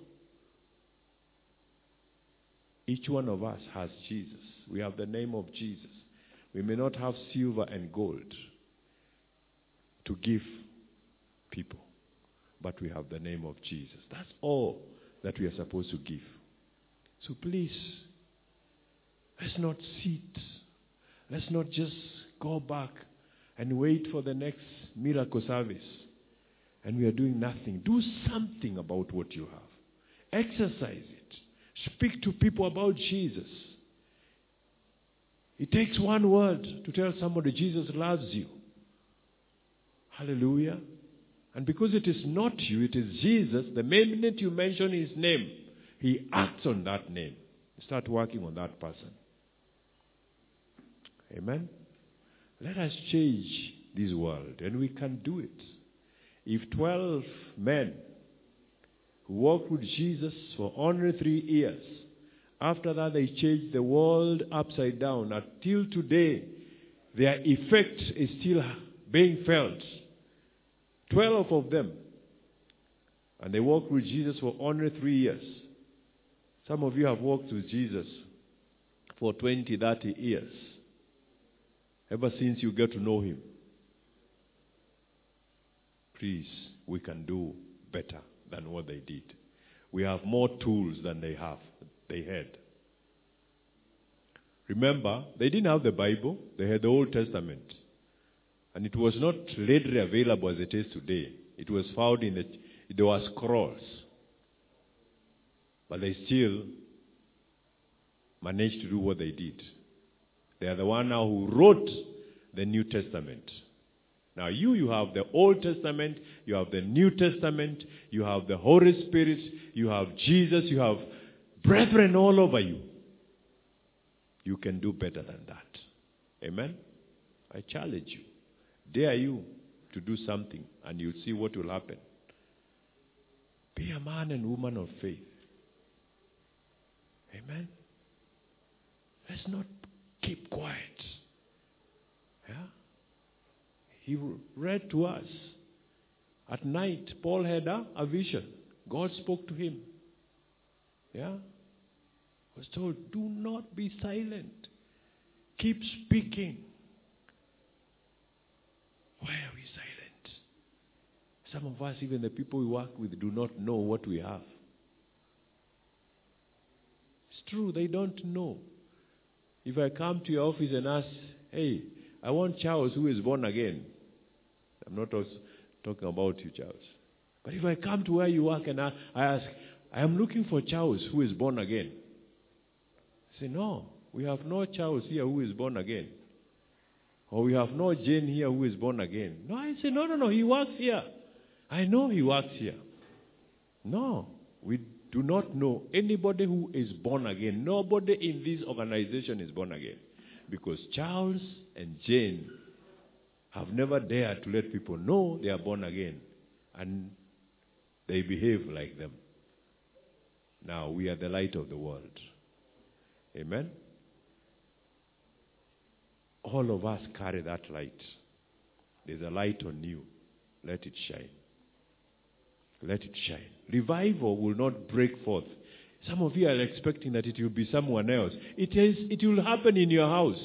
Each one of us has Jesus. We have the name of Jesus. We may not have silver and gold to give people, but we have the name of Jesus. That's all that we are supposed to give. So please, let's not sit. Let's not just go back and wait for the next miracle service and we are doing nothing. Do something about what you have. Exercise it. Speak to people about Jesus. It takes one word to tell somebody Jesus loves you. Hallelujah. And because it is not you, it is Jesus, the minute you mention his name, he acts on that name. Start working on that person. Amen. Let us change this world, and we can do it. If 12 men walked with Jesus for only three years, after that they changed the world upside down, until today, their effect is still being felt. 12 of them. And they walked with Jesus for only three years. Some of you have walked with Jesus for 20, 30 years. Ever since you get to know him. Please, we can do better than what they did. We have more tools than they have. They had. Remember, they didn't have the Bible, they had the Old Testament. And it was not readily available as it is today. It was found in the, there were scrolls. But they still managed to do what they did. They are the one now who wrote the New Testament. Now you, you have the Old Testament, you have the New Testament, you have the Holy Spirit, you have Jesus, you have brethren all over you. You can do better than that. Amen? I challenge you. Dare you to do something and you'll see what will happen. Be a man and woman of faith. Amen? Let's not keep quiet. Yeah? He read to us. At night, Paul had a, a vision. God spoke to him. Yeah? Was told, do not be silent. Keep speaking. Why are we silent? Some of us, even the people we work with, do not know what we have. It's true, they don't know. If I come to your office and ask, hey, I want Charles who is born again. I'm not talking about you, Charles. But if I come to where you work and I, I ask, I am looking for Charles who is born again. Say, no, we have no Charles here who is born again. Or we have no Jane here who is born again. No, I say, no, no, no, he works here. I know he works here. No, we do not know anybody who is born again. Nobody in this organization is born again. Because Charles and Jane have never dared to let people know they are born again. And they behave like them. Now, we are the light of the world. Amen? All of us carry that light. There's a light on you. Let it shine. Let it shine. Revival will not break forth. Some of you are expecting that it will be someone else. It is. It will happen in your house.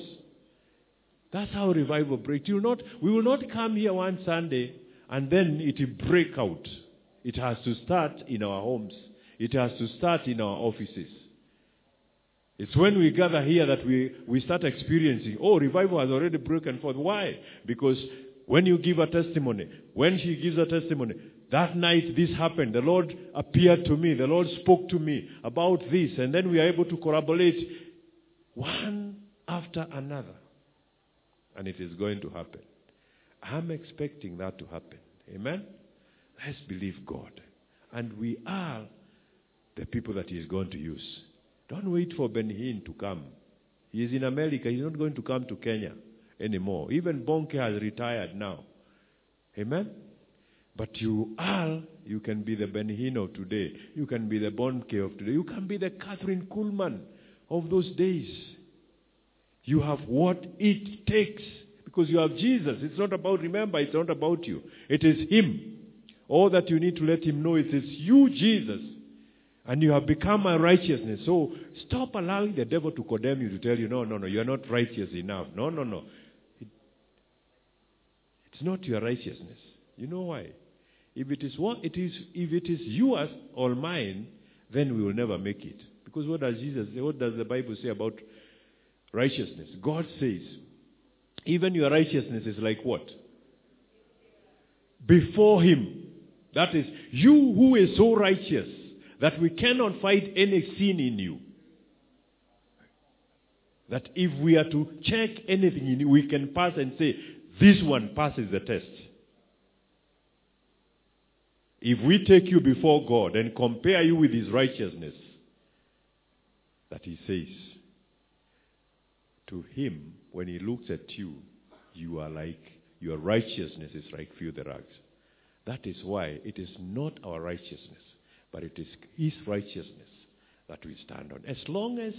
That's how revival breaks. You will not, we will not come here one Sunday and then it will break out. It has to start in our homes. It has to start in our offices. It's when we gather here that we, we start experiencing, oh, revival has already broken forth. Why? Because when you give a testimony, when she gives a testimony, that night this happened. The Lord appeared to me. The Lord spoke to me about this. And then we are able to corroborate one after another. And it is going to happen. I'm expecting that to happen. Amen? Let's believe God. And we are the people that He is going to use. Don't wait for Ben Hinn to come. He is in America. He's not going to come to Kenya anymore. Even Bonnke has retired now. Amen? But you are, you can be the Ben Hinn of today. You can be the Bonnke of today. You can be the Kathryn Kuhlman of those days. You have what it takes. Because you have Jesus. It's not about, remember, it's not about you. It is Him. All that you need to let Him know is it's you, Jesus. And you have become my righteousness. So stop allowing the devil to condemn you, to tell you, no, no, no, you're not righteous enough. No, no, no. It, it's not your righteousness. You know why? If it is what it is, if it is yours or mine, then we will never make it. Because what does Jesus say? What does the Bible say about righteousness? God says, even your righteousness is like what? Before Him. That is, you who is so righteous that we cannot find any sin in you. That if we are to check anything in you, we can pass and say, this one passes the test. If we take you before God and compare you with His righteousness, that He says, to Him, when He looks at you, you are like, your righteousness is like filthy rags. That is why it is not our righteousness, but it is His righteousness that we stand on. As long as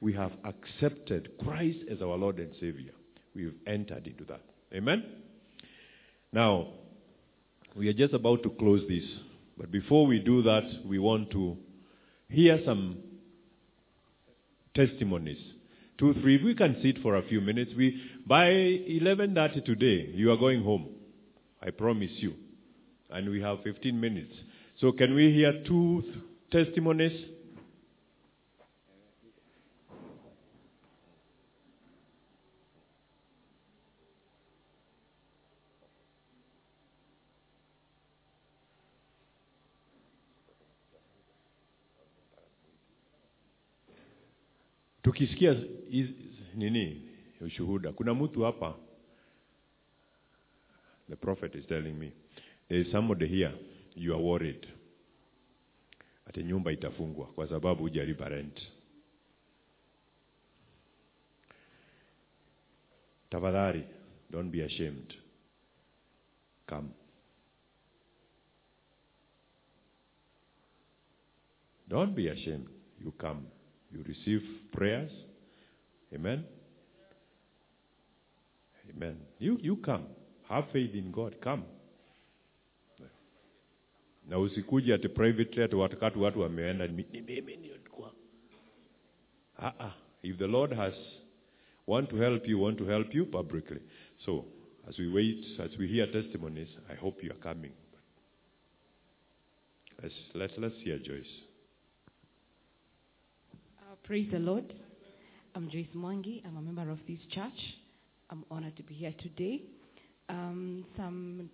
we have accepted Christ as our Lord and Savior, we've entered into that. Amen? Now, We are just about to close this. But before we do that, we want to hear some testimonies. Two, three. We can sit for a few minutes. We by eleven thirty today, you are going home. I promise you. And we have fifteen minutes. So can we hear two testimonies? tukisikia nini? Ushuhuda kuna mtu hapa? The prophet is telling me. There is somebody here you are worried ati nyumba itafungwa kwa sababu hujalipa rent. Tafadhali don't be ashamed. Come. Don't be ashamed. You come. You receive prayers. Amen. Amen. You you come. Have faith in god. Come na usikuja ati privately ati wakati watu wameenda ni mimi nilikuwa ah if the lord has want to help you want to help you publicly so as we wait as we hear testimonies i hope you are coming let's let's let's hear joyce Uh, praise the Lord. I'm Joyce Mwangi. I'm a member of this church. I'm honored to be here today. Um, some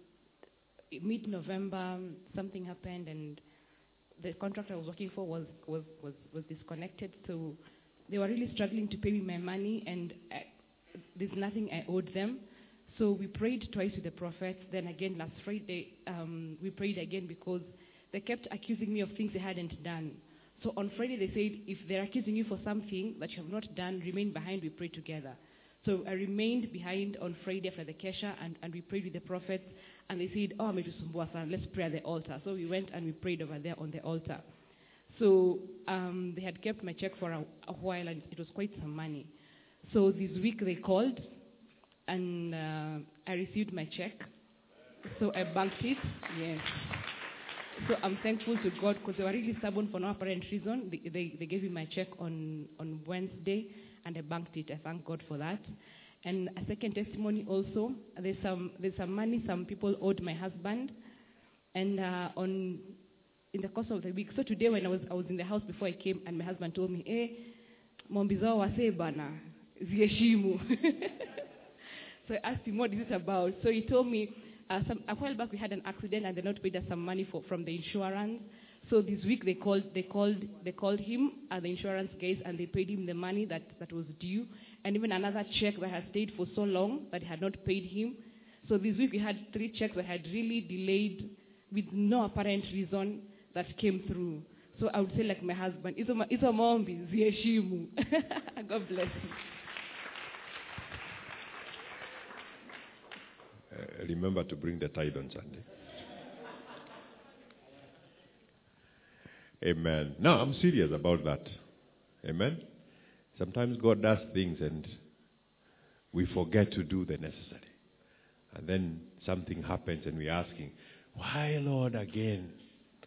mid-November, something happened, and the contract I was working for was was was, was disconnected. So they were really struggling to pay me my money, and I, there's nothing I owed them. So we prayed twice with the prophets. Then again, last Friday, um, we prayed again because they kept accusing me of things they hadn't done. So on Friday, they said, if they're accusing you for something that you have not done, remain behind, we pray together. So I remained behind on Friday after the Kesha, and, and we prayed with the prophets, and they said, oh, ametusumbua sana, let's pray at the altar. So we went and we prayed over there on the altar. So um, they had kept my check for a, a while, and it was quite some money. So this week they called, and uh, I received my check. So I banked it, yes. So I'm thankful to God because they were really stubborn for no apparent reason. They, they, they gave me my check on, on Wednesday and I banked it. I thank God for that. And a second testimony also, there's some, there's some money some people owed my husband. And uh, on, in the course of the week, so today when I was, I was in the house before I came and my husband told me, eh, mombi zao wasee bana, ziheshimu. so I asked him, what is it about? So he told me, uh, some, a while back we had an accident and they not paid us some money for, from the insurance. So this week they called, they called, they called him, uh, the insurance guys, and they paid him the money that, that was due, and even another check that had stayed for so long that had not paid him. So this week we had three checks that had really delayed with no apparent reason that came through. So I would say like my husband, hizo ma- hizo maombi ziheshimu. God bless you. Uh, remember to bring the tithe on Sunday. Amen. No, I'm serious about that. Amen. Sometimes God does things and we forget to do the necessary. And then something happens and we're asking, Why, Lord, again?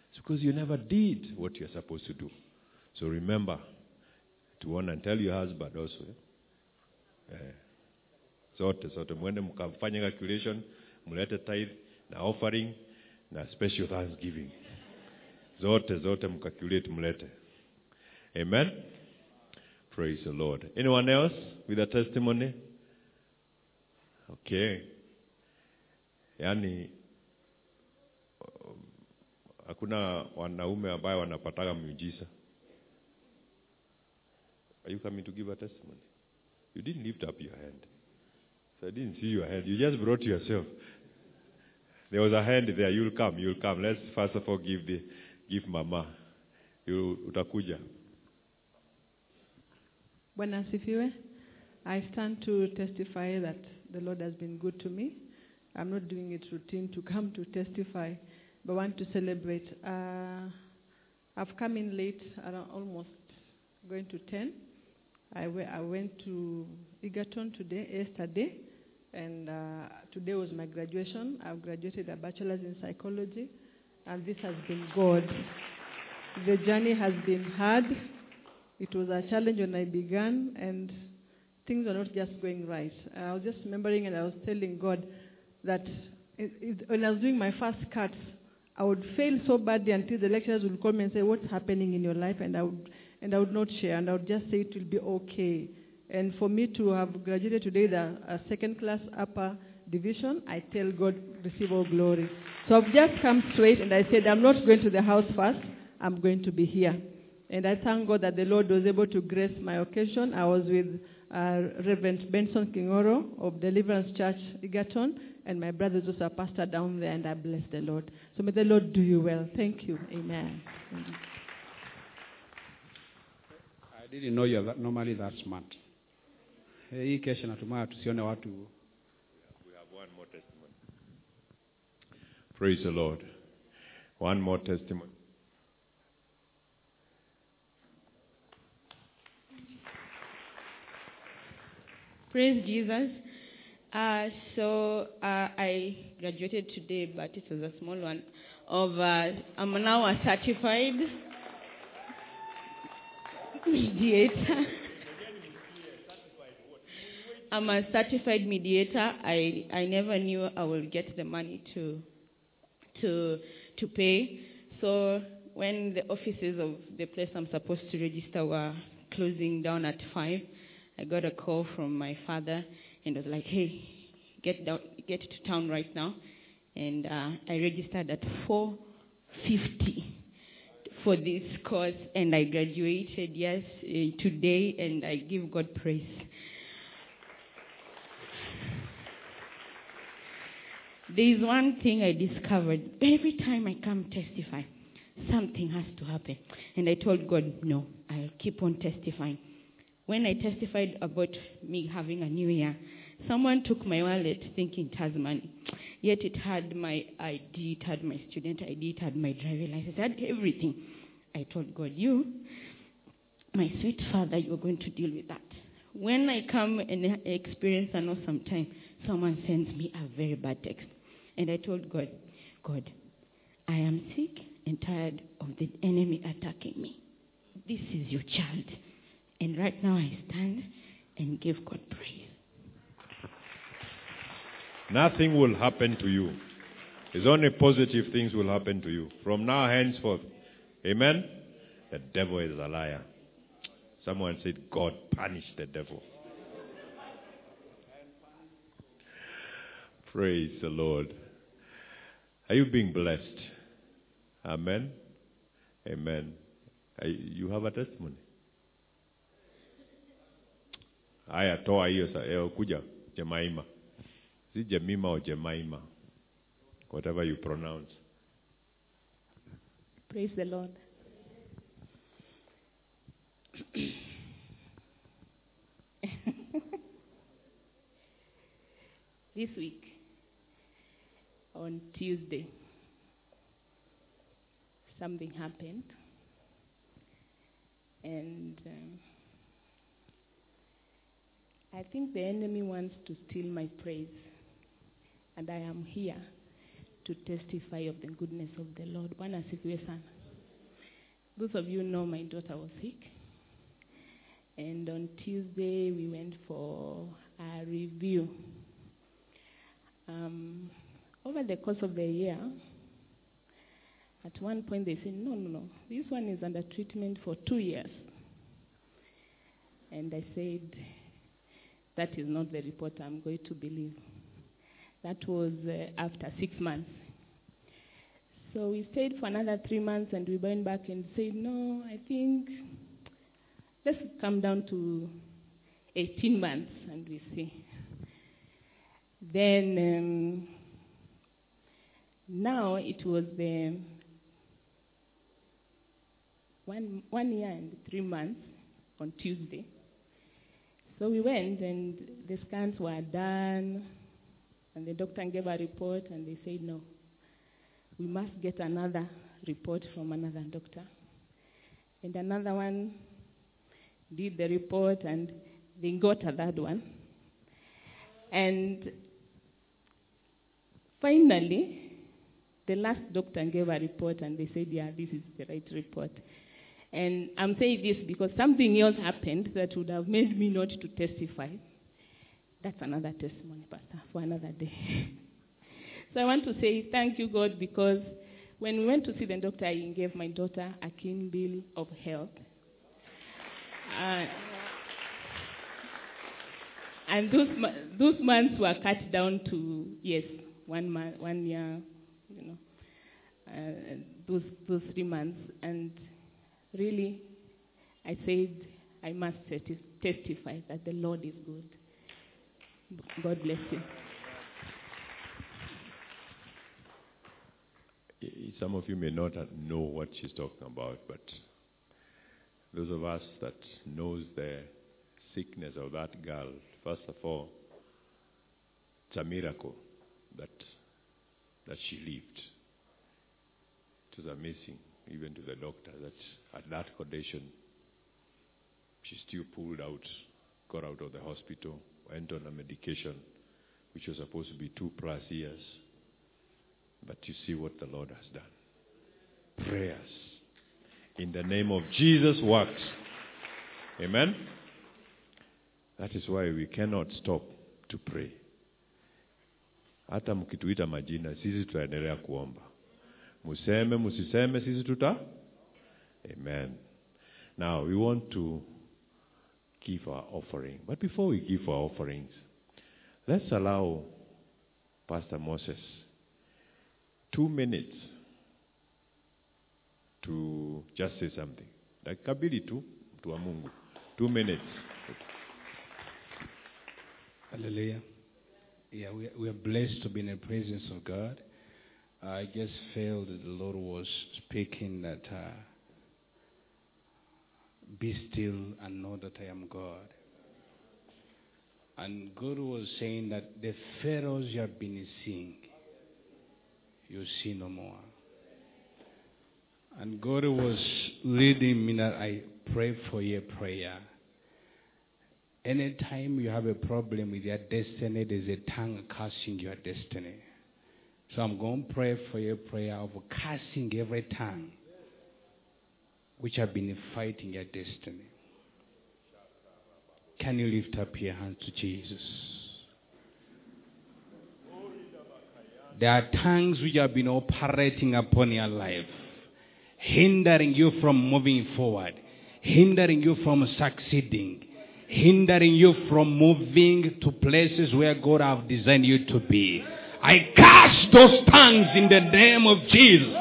It's because you never did what you're supposed to do. So remember to warn and tell your husband also. eh? Eh, zote zote mwende mkafanye calculation mlete tithe na offering na special thanksgiving zote zote mcalculate mlete amen praise the lord anyone else with a testimony okay yaani um, hakuna wanaume ambaye wanapataga miujiza are you coming to give a testimony you didn't lift up your hand so I didn't see your hand. You just brought yourself. There was a hand there. You'll come. You'll come. Let's first of all give the give Mama. Utakuja. Bwana asifiwe. I stand to testify that the Lord has been good to me. I'm not doing it routine to come to testify, but want to celebrate. Uh, I've come in late, around almost going to 10. I I went to Egerton today, yesterday, and uh, today was my graduation. I've graduated a bachelor's in psychology, and this has been God. The journey has been hard. It was a challenge when I began, and things were not just going right. I was just remembering, and I was telling God that it, it, when I was doing my first cuts, I would fail so badly until the lecturers would call me and say, "What's happening in your life?" and I would and I would not share, and I would just say it will be okay. And for me to have graduated today, the second class upper division, I tell God, receive all glory. So I've just come straight, and I said, I'm not going to the house first. I'm going to be here. And I thank God that the Lord was able to grace my occasion. I was with uh, Reverend Benson Kingoro of Deliverance Church, Egerton, and my brother is also a pastor down there, and I bless the Lord. So may the Lord do you well. Thank you. Amen. I didn't know you're that, normally that smart. Watu We have one more testimony. Praise the Lord. One more testimony. Praise Jesus. Uh, so uh, I graduated today, but it was a small one. Of uh, I'm now a certified mediator. I'm a certified mediator. I, I never knew I would get the money to to to pay. So when the offices of the place I'm supposed to register were closing down at five, I got a call from my father and was like, "Hey, get down, get to town right now." And uh, I registered at four fifty for this course, and I graduated yes uh, today, and I give God praise. There is one thing I discovered. Every time I come testify, something has to happen. And I told God, no, I'll keep on testifying. When I testified about me having a new year, someone took my wallet thinking it has money. Yet it had my ID, it had my student ID, it had my driving license, it had everything. I told God, you, my sweet father, you're going to deal with that. When I come and experience an awesome time, someone sends me a very bad text. And I told God, God, I am sick and tired of the enemy attacking me. This is your child. And right now I stand and give God praise. Nothing will happen to you. It's only positive things will happen to you. From now henceforth. Amen? The devil is a liar. Someone said, God punish the devil. Praise the Lord. Are you being blessed? Amen? Amen. You have a testimony? Haya, toa hiyo sa- eh, kuja Jemaima. Si Jemima or Jemaima. Whatever you pronounce. Praise the Lord. this week, on Tuesday, something happened. And um, I think the enemy wants to steal my praise. And I am here to testify of the goodness of the Lord. Bwana. Those of you know my daughter was sick. And on Tuesday we went for a review. Um, over the course of the year, at one point they said, no, no, no, this one is under treatment for two years. And I said, that is not the report I'm going to believe. That was uh, after six months. So we stayed for another three months and we went back and said, no, I think let's come down to 18 months and we see. Then um, now it was the one, one year and three months on Tuesday. So we went and the scans were done and the doctor gave a report and they said, no, we must get another report from another doctor. And another one did the report and they got a third one. And finally, the last doctor gave a report and they said, yeah, this is the right report. And I'm saying this because something else happened that would have made me not to testify. That's another testimony, Pastor, for another day. so I want to say thank you, God, because when we went to see the doctor, he gave my daughter a keen bill of health. Uh, and those those months were cut down to yes, one month, one year, you know, uh, those those three months, and really, I said I must testi- testify that the Lord is good. God bless you. Some of you may not know what she's talking about, but those of us that knows the sickness of that girl, first of all, it's a miracle that that she lived. It was amazing, even to the doctor, that at that condition, she still pulled out, got out of the hospital, went on a medication, which was supposed to be two plus years. But you see what the Lord has done. Prayers in the name of Jesus works. Amen. That is why we cannot stop to pray. Hata mkituita majina, sisi tutaendelea kuomba. Museme, musiseme, sisi tuta. Amen. Now we want to give our offering. But before we give our offerings, let's allow Pastor Moses two minutes to just say something. Dakika mbili tu, mtu wa Mungu. Two minutes. Hallelujah. Yeah, we, we are blessed to be in the presence of God. I just felt that the Lord was speaking that uh, be still and know that I am God. And God was saying that the pharaohs you have been seeing, you see no more. And God was leading me that I pray for your prayer. Anytime you have a problem with your destiny, there's a tongue cursing your destiny. So I'm going to pray for your prayer of cursing every tongue which have been fighting your destiny. Can you lift up your hands to Jesus? There are tongues which have been operating upon your life, hindering you from moving forward, hindering you from succeeding, hindering you from moving to places where God have designed you to be. I cast those tongues in the name of Jesus.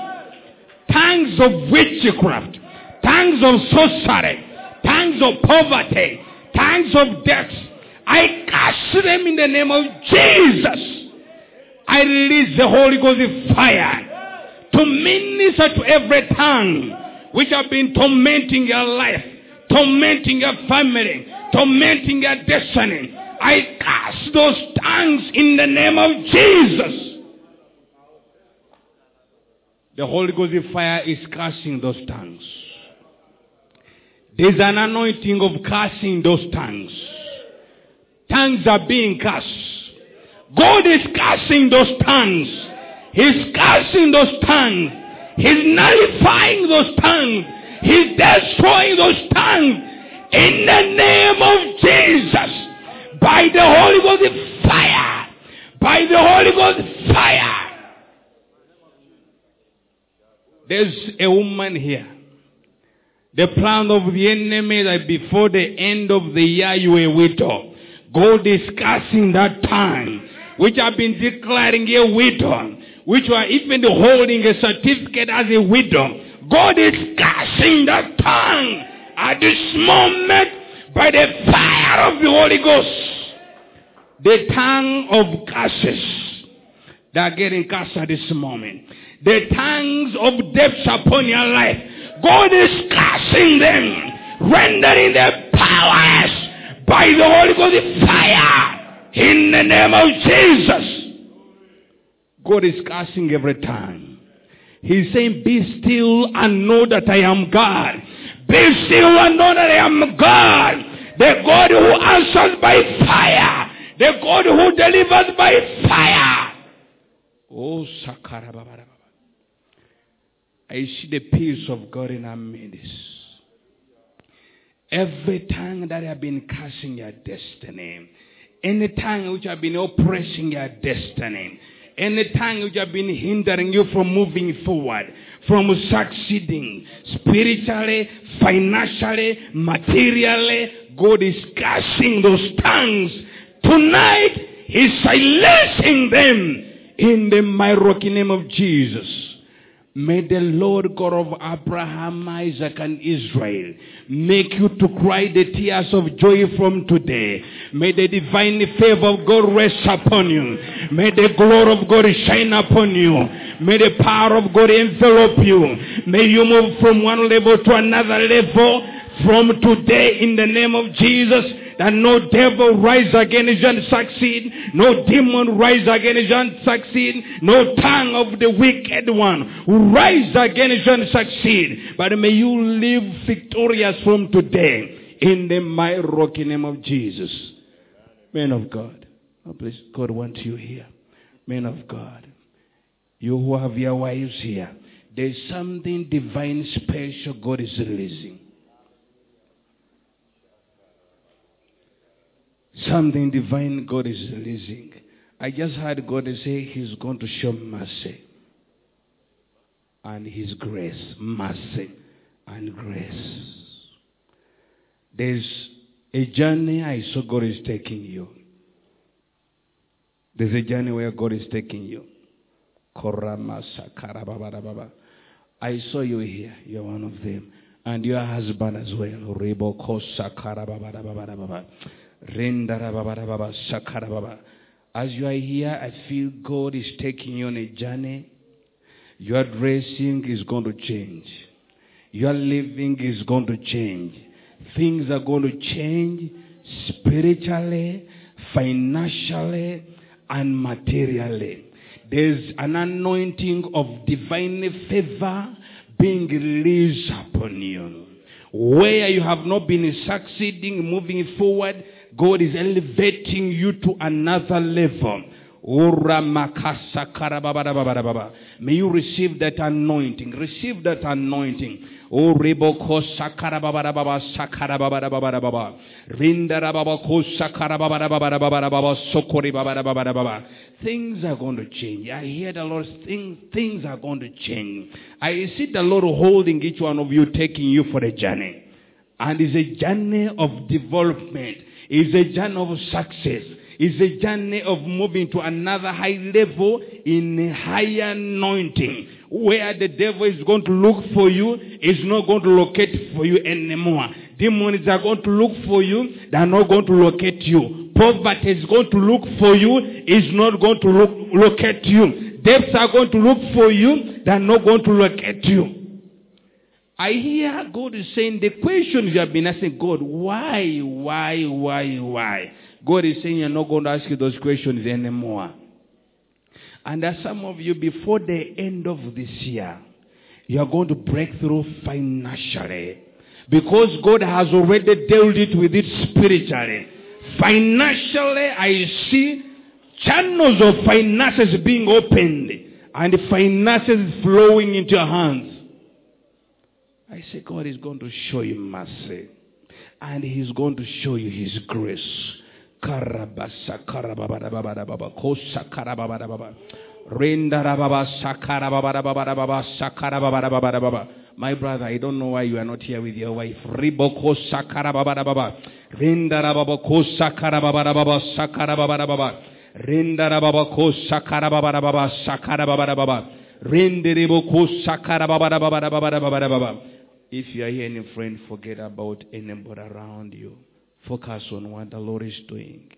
Tongues of witchcraft, tongues of sorcery, tongues of poverty, tongues of death. I cast them in the name of Jesus. I release the Holy Ghost fire to minister to every tongue which have been tormenting your life, tormenting your family, tormenting your destiny. I cast those tongues in the name of Jesus. The Holy Ghost fire is casting those tongues. There's an anointing of casting those tongues. Tongues are being cast. God is casting those tongues. He's casting those tongues. He's nullifying those tongues. He's destroying those tongues. In the name of Jesus. By the Holy Ghost fire. By the Holy Ghost fire. There's a woman here. The plan of the enemy that before the end of the year you will widow. God is casting that time, which have been declaring a widow, which are even holding a certificate as a widow. God is casting that tongue at this moment by the fire of the Holy Ghost. The tongue of curses that are getting cast at this moment. The tongues of depths upon your life. God is casting them, rendering them powerless by the Holy Ghost fire in the name of Jesus. God is casting every tongue. He's saying, Be still and know that I am God. Be still and know that I am God. The God who answers by fire. The God who delivers by fire. Oh, Sakara. I see the peace of God in our midst. Every tongue that have been cursing your destiny, any tongue which have been oppressing your destiny, any tongue which have been hindering you from moving forward, from succeeding spiritually, financially, materially, God is cursing those tongues. Tonight, He's silencing them in the mighty name of Jesus. May the Lord God of Abraham, Isaac, and Israel make you to cry the tears of joy from today. May the divine favor of God rest upon you. May the glory of God shine upon you. May the power of God envelop you. May you move from one level to another level from today in the name of Jesus that no devil rise against you and succeed, no demon rise against you and succeed, no tongue of the wicked one rise against you and succeed. But may you live victorious from today in the mighty rocky name of Jesus. Men of God, oh, please, God wants you here. Men of God, you who have your wives here, there's something divine special God is releasing. Something divine God is releasing. I just heard God say He's going to show mercy and His grace. Mercy and grace. There's a journey I saw God is taking you. There's a journey where God is taking you. I saw you here. You're one of them. And your husband as well. As you are here, I feel God is taking you on a journey. Your dressing is going to change. Your living is going to change. Things are going to change spiritually, financially, and materially. There's an anointing of divine favor being released upon you. Where you have not been succeeding, moving forward, God is elevating you to another level. May you receive that anointing. Receive that anointing. Things are going to change. I hear the Lord things things are going to change. I see the Lord holding each one of you, taking you for a journey. And it's a journey of development. It's a journey of success. It's a journey of moving to another high level in higher anointing. Where the devil is going to look for you, is not going to locate for you anymore. Demons are going to look for you, they are not going to locate you. Poverty is going to look for you, is not going to look, locate you. Debts are going to look for you, they are not going to locate you. I hear God is saying the questions you have been asking God, why, why, why, why? God is saying you're not going to ask you those questions anymore. And as some of you, before the end of this year, you are going to break through financially. Because God has already dealt it with it spiritually. Financially, I see channels of finances being opened and finances flowing into your hands. I say God is going to show you mercy. And He's going to show you His grace. My brother, I don't know why you are not here with your wife. Riboko sakarababababa. Rendarababa kosa karababababa sakarababababa. Rendarababa kosa karababababa sakarababababa. Renderebo sakarabababababa. If you are here any friend, forget about anybody around you. Focus on what the Lord is doing.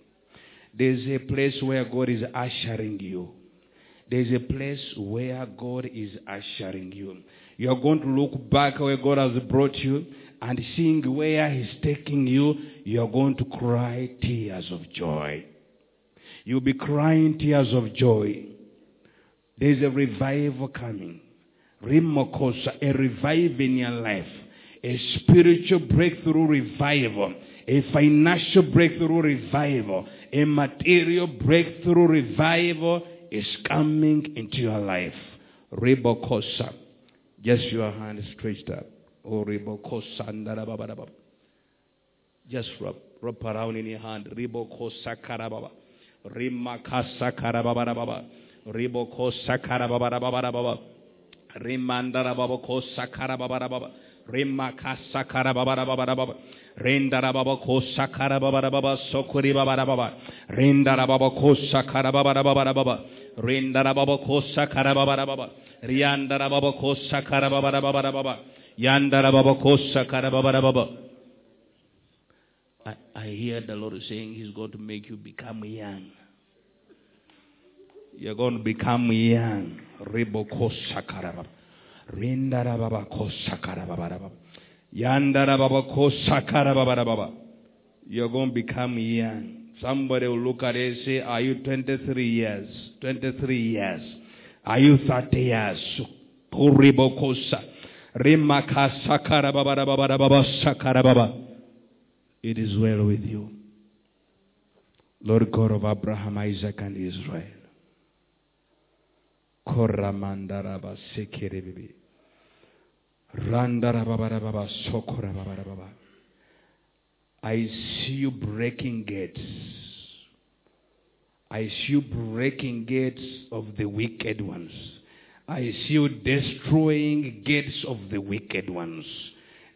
There's a place where God is ushering you. There's a place where God is ushering you. You're going to look back where God has brought you and seeing where He's taking you, you're going to cry tears of joy. You'll be crying tears of joy. There's a revival coming. Rimokosa, a revival in your life. A spiritual breakthrough revival. A financial breakthrough revival. A material breakthrough revival is coming into your life. Ribokosa. Just your hand stretched up. Oh, ribokosa. Just rub, rub around in your hand. Ribokosa karababa. Rimakasa karabababa. Ribokosa karabababa. Rimandara baba kosa kara baba baba. Rimakasa kara baba baba baba. Rendara baba kosa kara baba baba sokuri baba baba. Rendara baba kosa kara baba baba baba. Rendara baba kosa kara baba baba. Riandara baba kosa kara baba baba baba. Yandara baba kosa kara baba baba. I, I hear the Lord saying He's going to make you become young. You're going to become young. You're going to become young. Somebody will look at it and say, Are you 23 years? 23 years. Are you 30 years? It is well with you. Lord God of Abraham, Isaac, and Israel. Koramandaraba sekerebibi. Randarababarababa sokorababarababa. I see you breaking gates. I see you breaking gates of the wicked ones. I see you destroying gates of the wicked ones.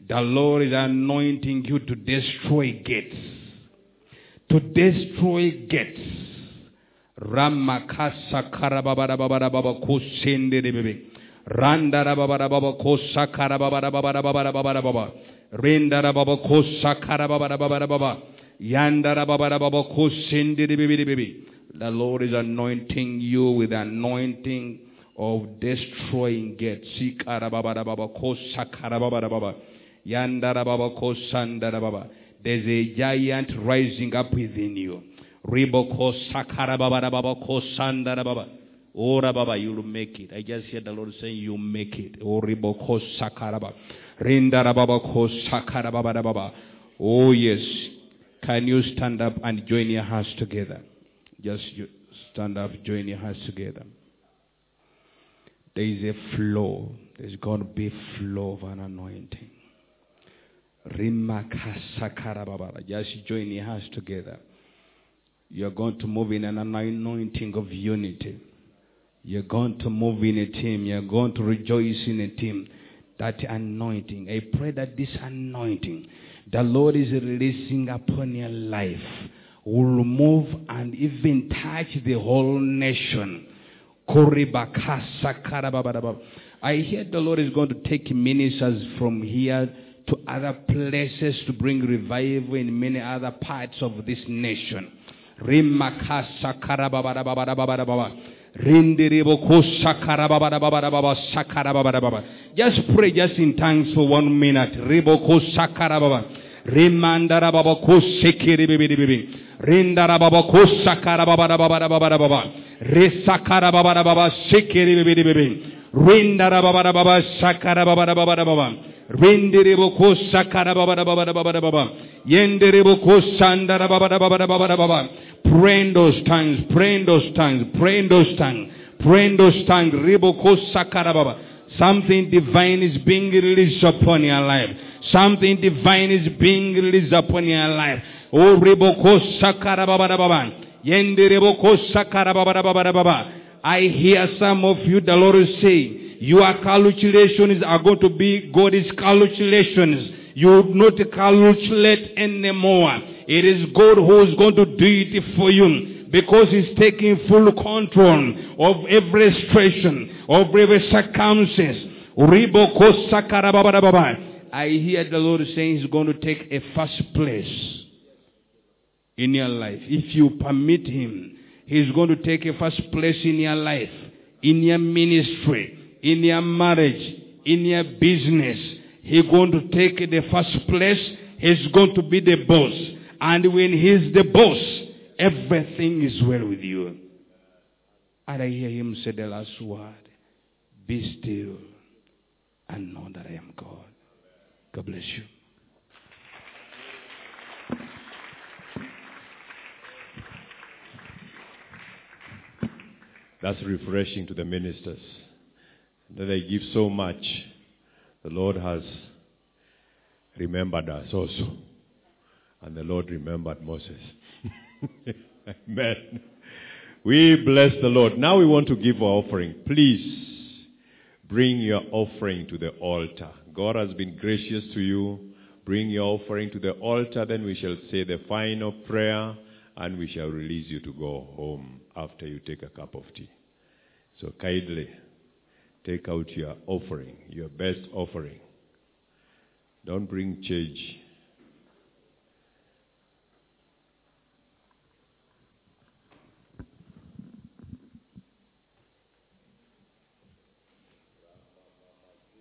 The Lord is anointing you to destroy gates. To destroy gates. Ramakasa karababarababarababa kusenderebebe. The Lord is anointing you with anointing of destroying. There's a giant rising up within you. Riboko sakara baba baba ko baba. Ora baba, you'll make it. I just hear the Lord saying, you make it. Oh riboko sakara baba. Rindara baba ko sakara baba baba. Oh yes. Can you stand up and join your hands together? Just stand up, join your hands together. There is a flow. There's going to be flow of an anointing. Just join your hands together. You're going to move in an anointing of unity. You're going to move in a team. You're going to rejoice in a team. That anointing. I pray that this anointing the Lord is releasing upon your life will move and even touch the whole nation. I hear the Lord is going to take ministers from here to other places to bring revival in many other parts of this nation. Rimakasa karababarababarababa. Rindiriboko Just pray just in tongues for one minute. Riboko sakarababa. Rimandarababako sekiribibibibi. Rindarababako sakarababarababarababa. Risakarababarabarababa Pray in those tongues, pray in those tongues, pray in those tongues, pray in those tongues. Something divine is being released upon your life. Something divine is being released upon your life. Oh. I hear some of you, the Lord is saying, your calculations are going to be God's calculations. You would not calculate anymore. It is God who is going to do it for you because He's taking full control of every situation, of every circumstance. I hear the Lord saying He's going to take a first place in your life. If you permit Him, He's going to take a first place in your life, in your ministry, in your marriage, in your business. He's going to take the first place. He's going to be the boss. And when He's the boss, everything is well with you. And I hear Him say the last word Be still and know that I am God. God bless you. That's refreshing to the ministers. That they give so much. The Lord has remembered us also. And the Lord remembered Moses. Amen. We bless the Lord. Now we want to give our offering. Please bring your offering to the altar. God has been gracious to you. Bring your offering to the altar, then we shall say the final prayer and we shall release you to go home after you take a cup of tea. So kindly take out your offering, your best offering. Don't bring change.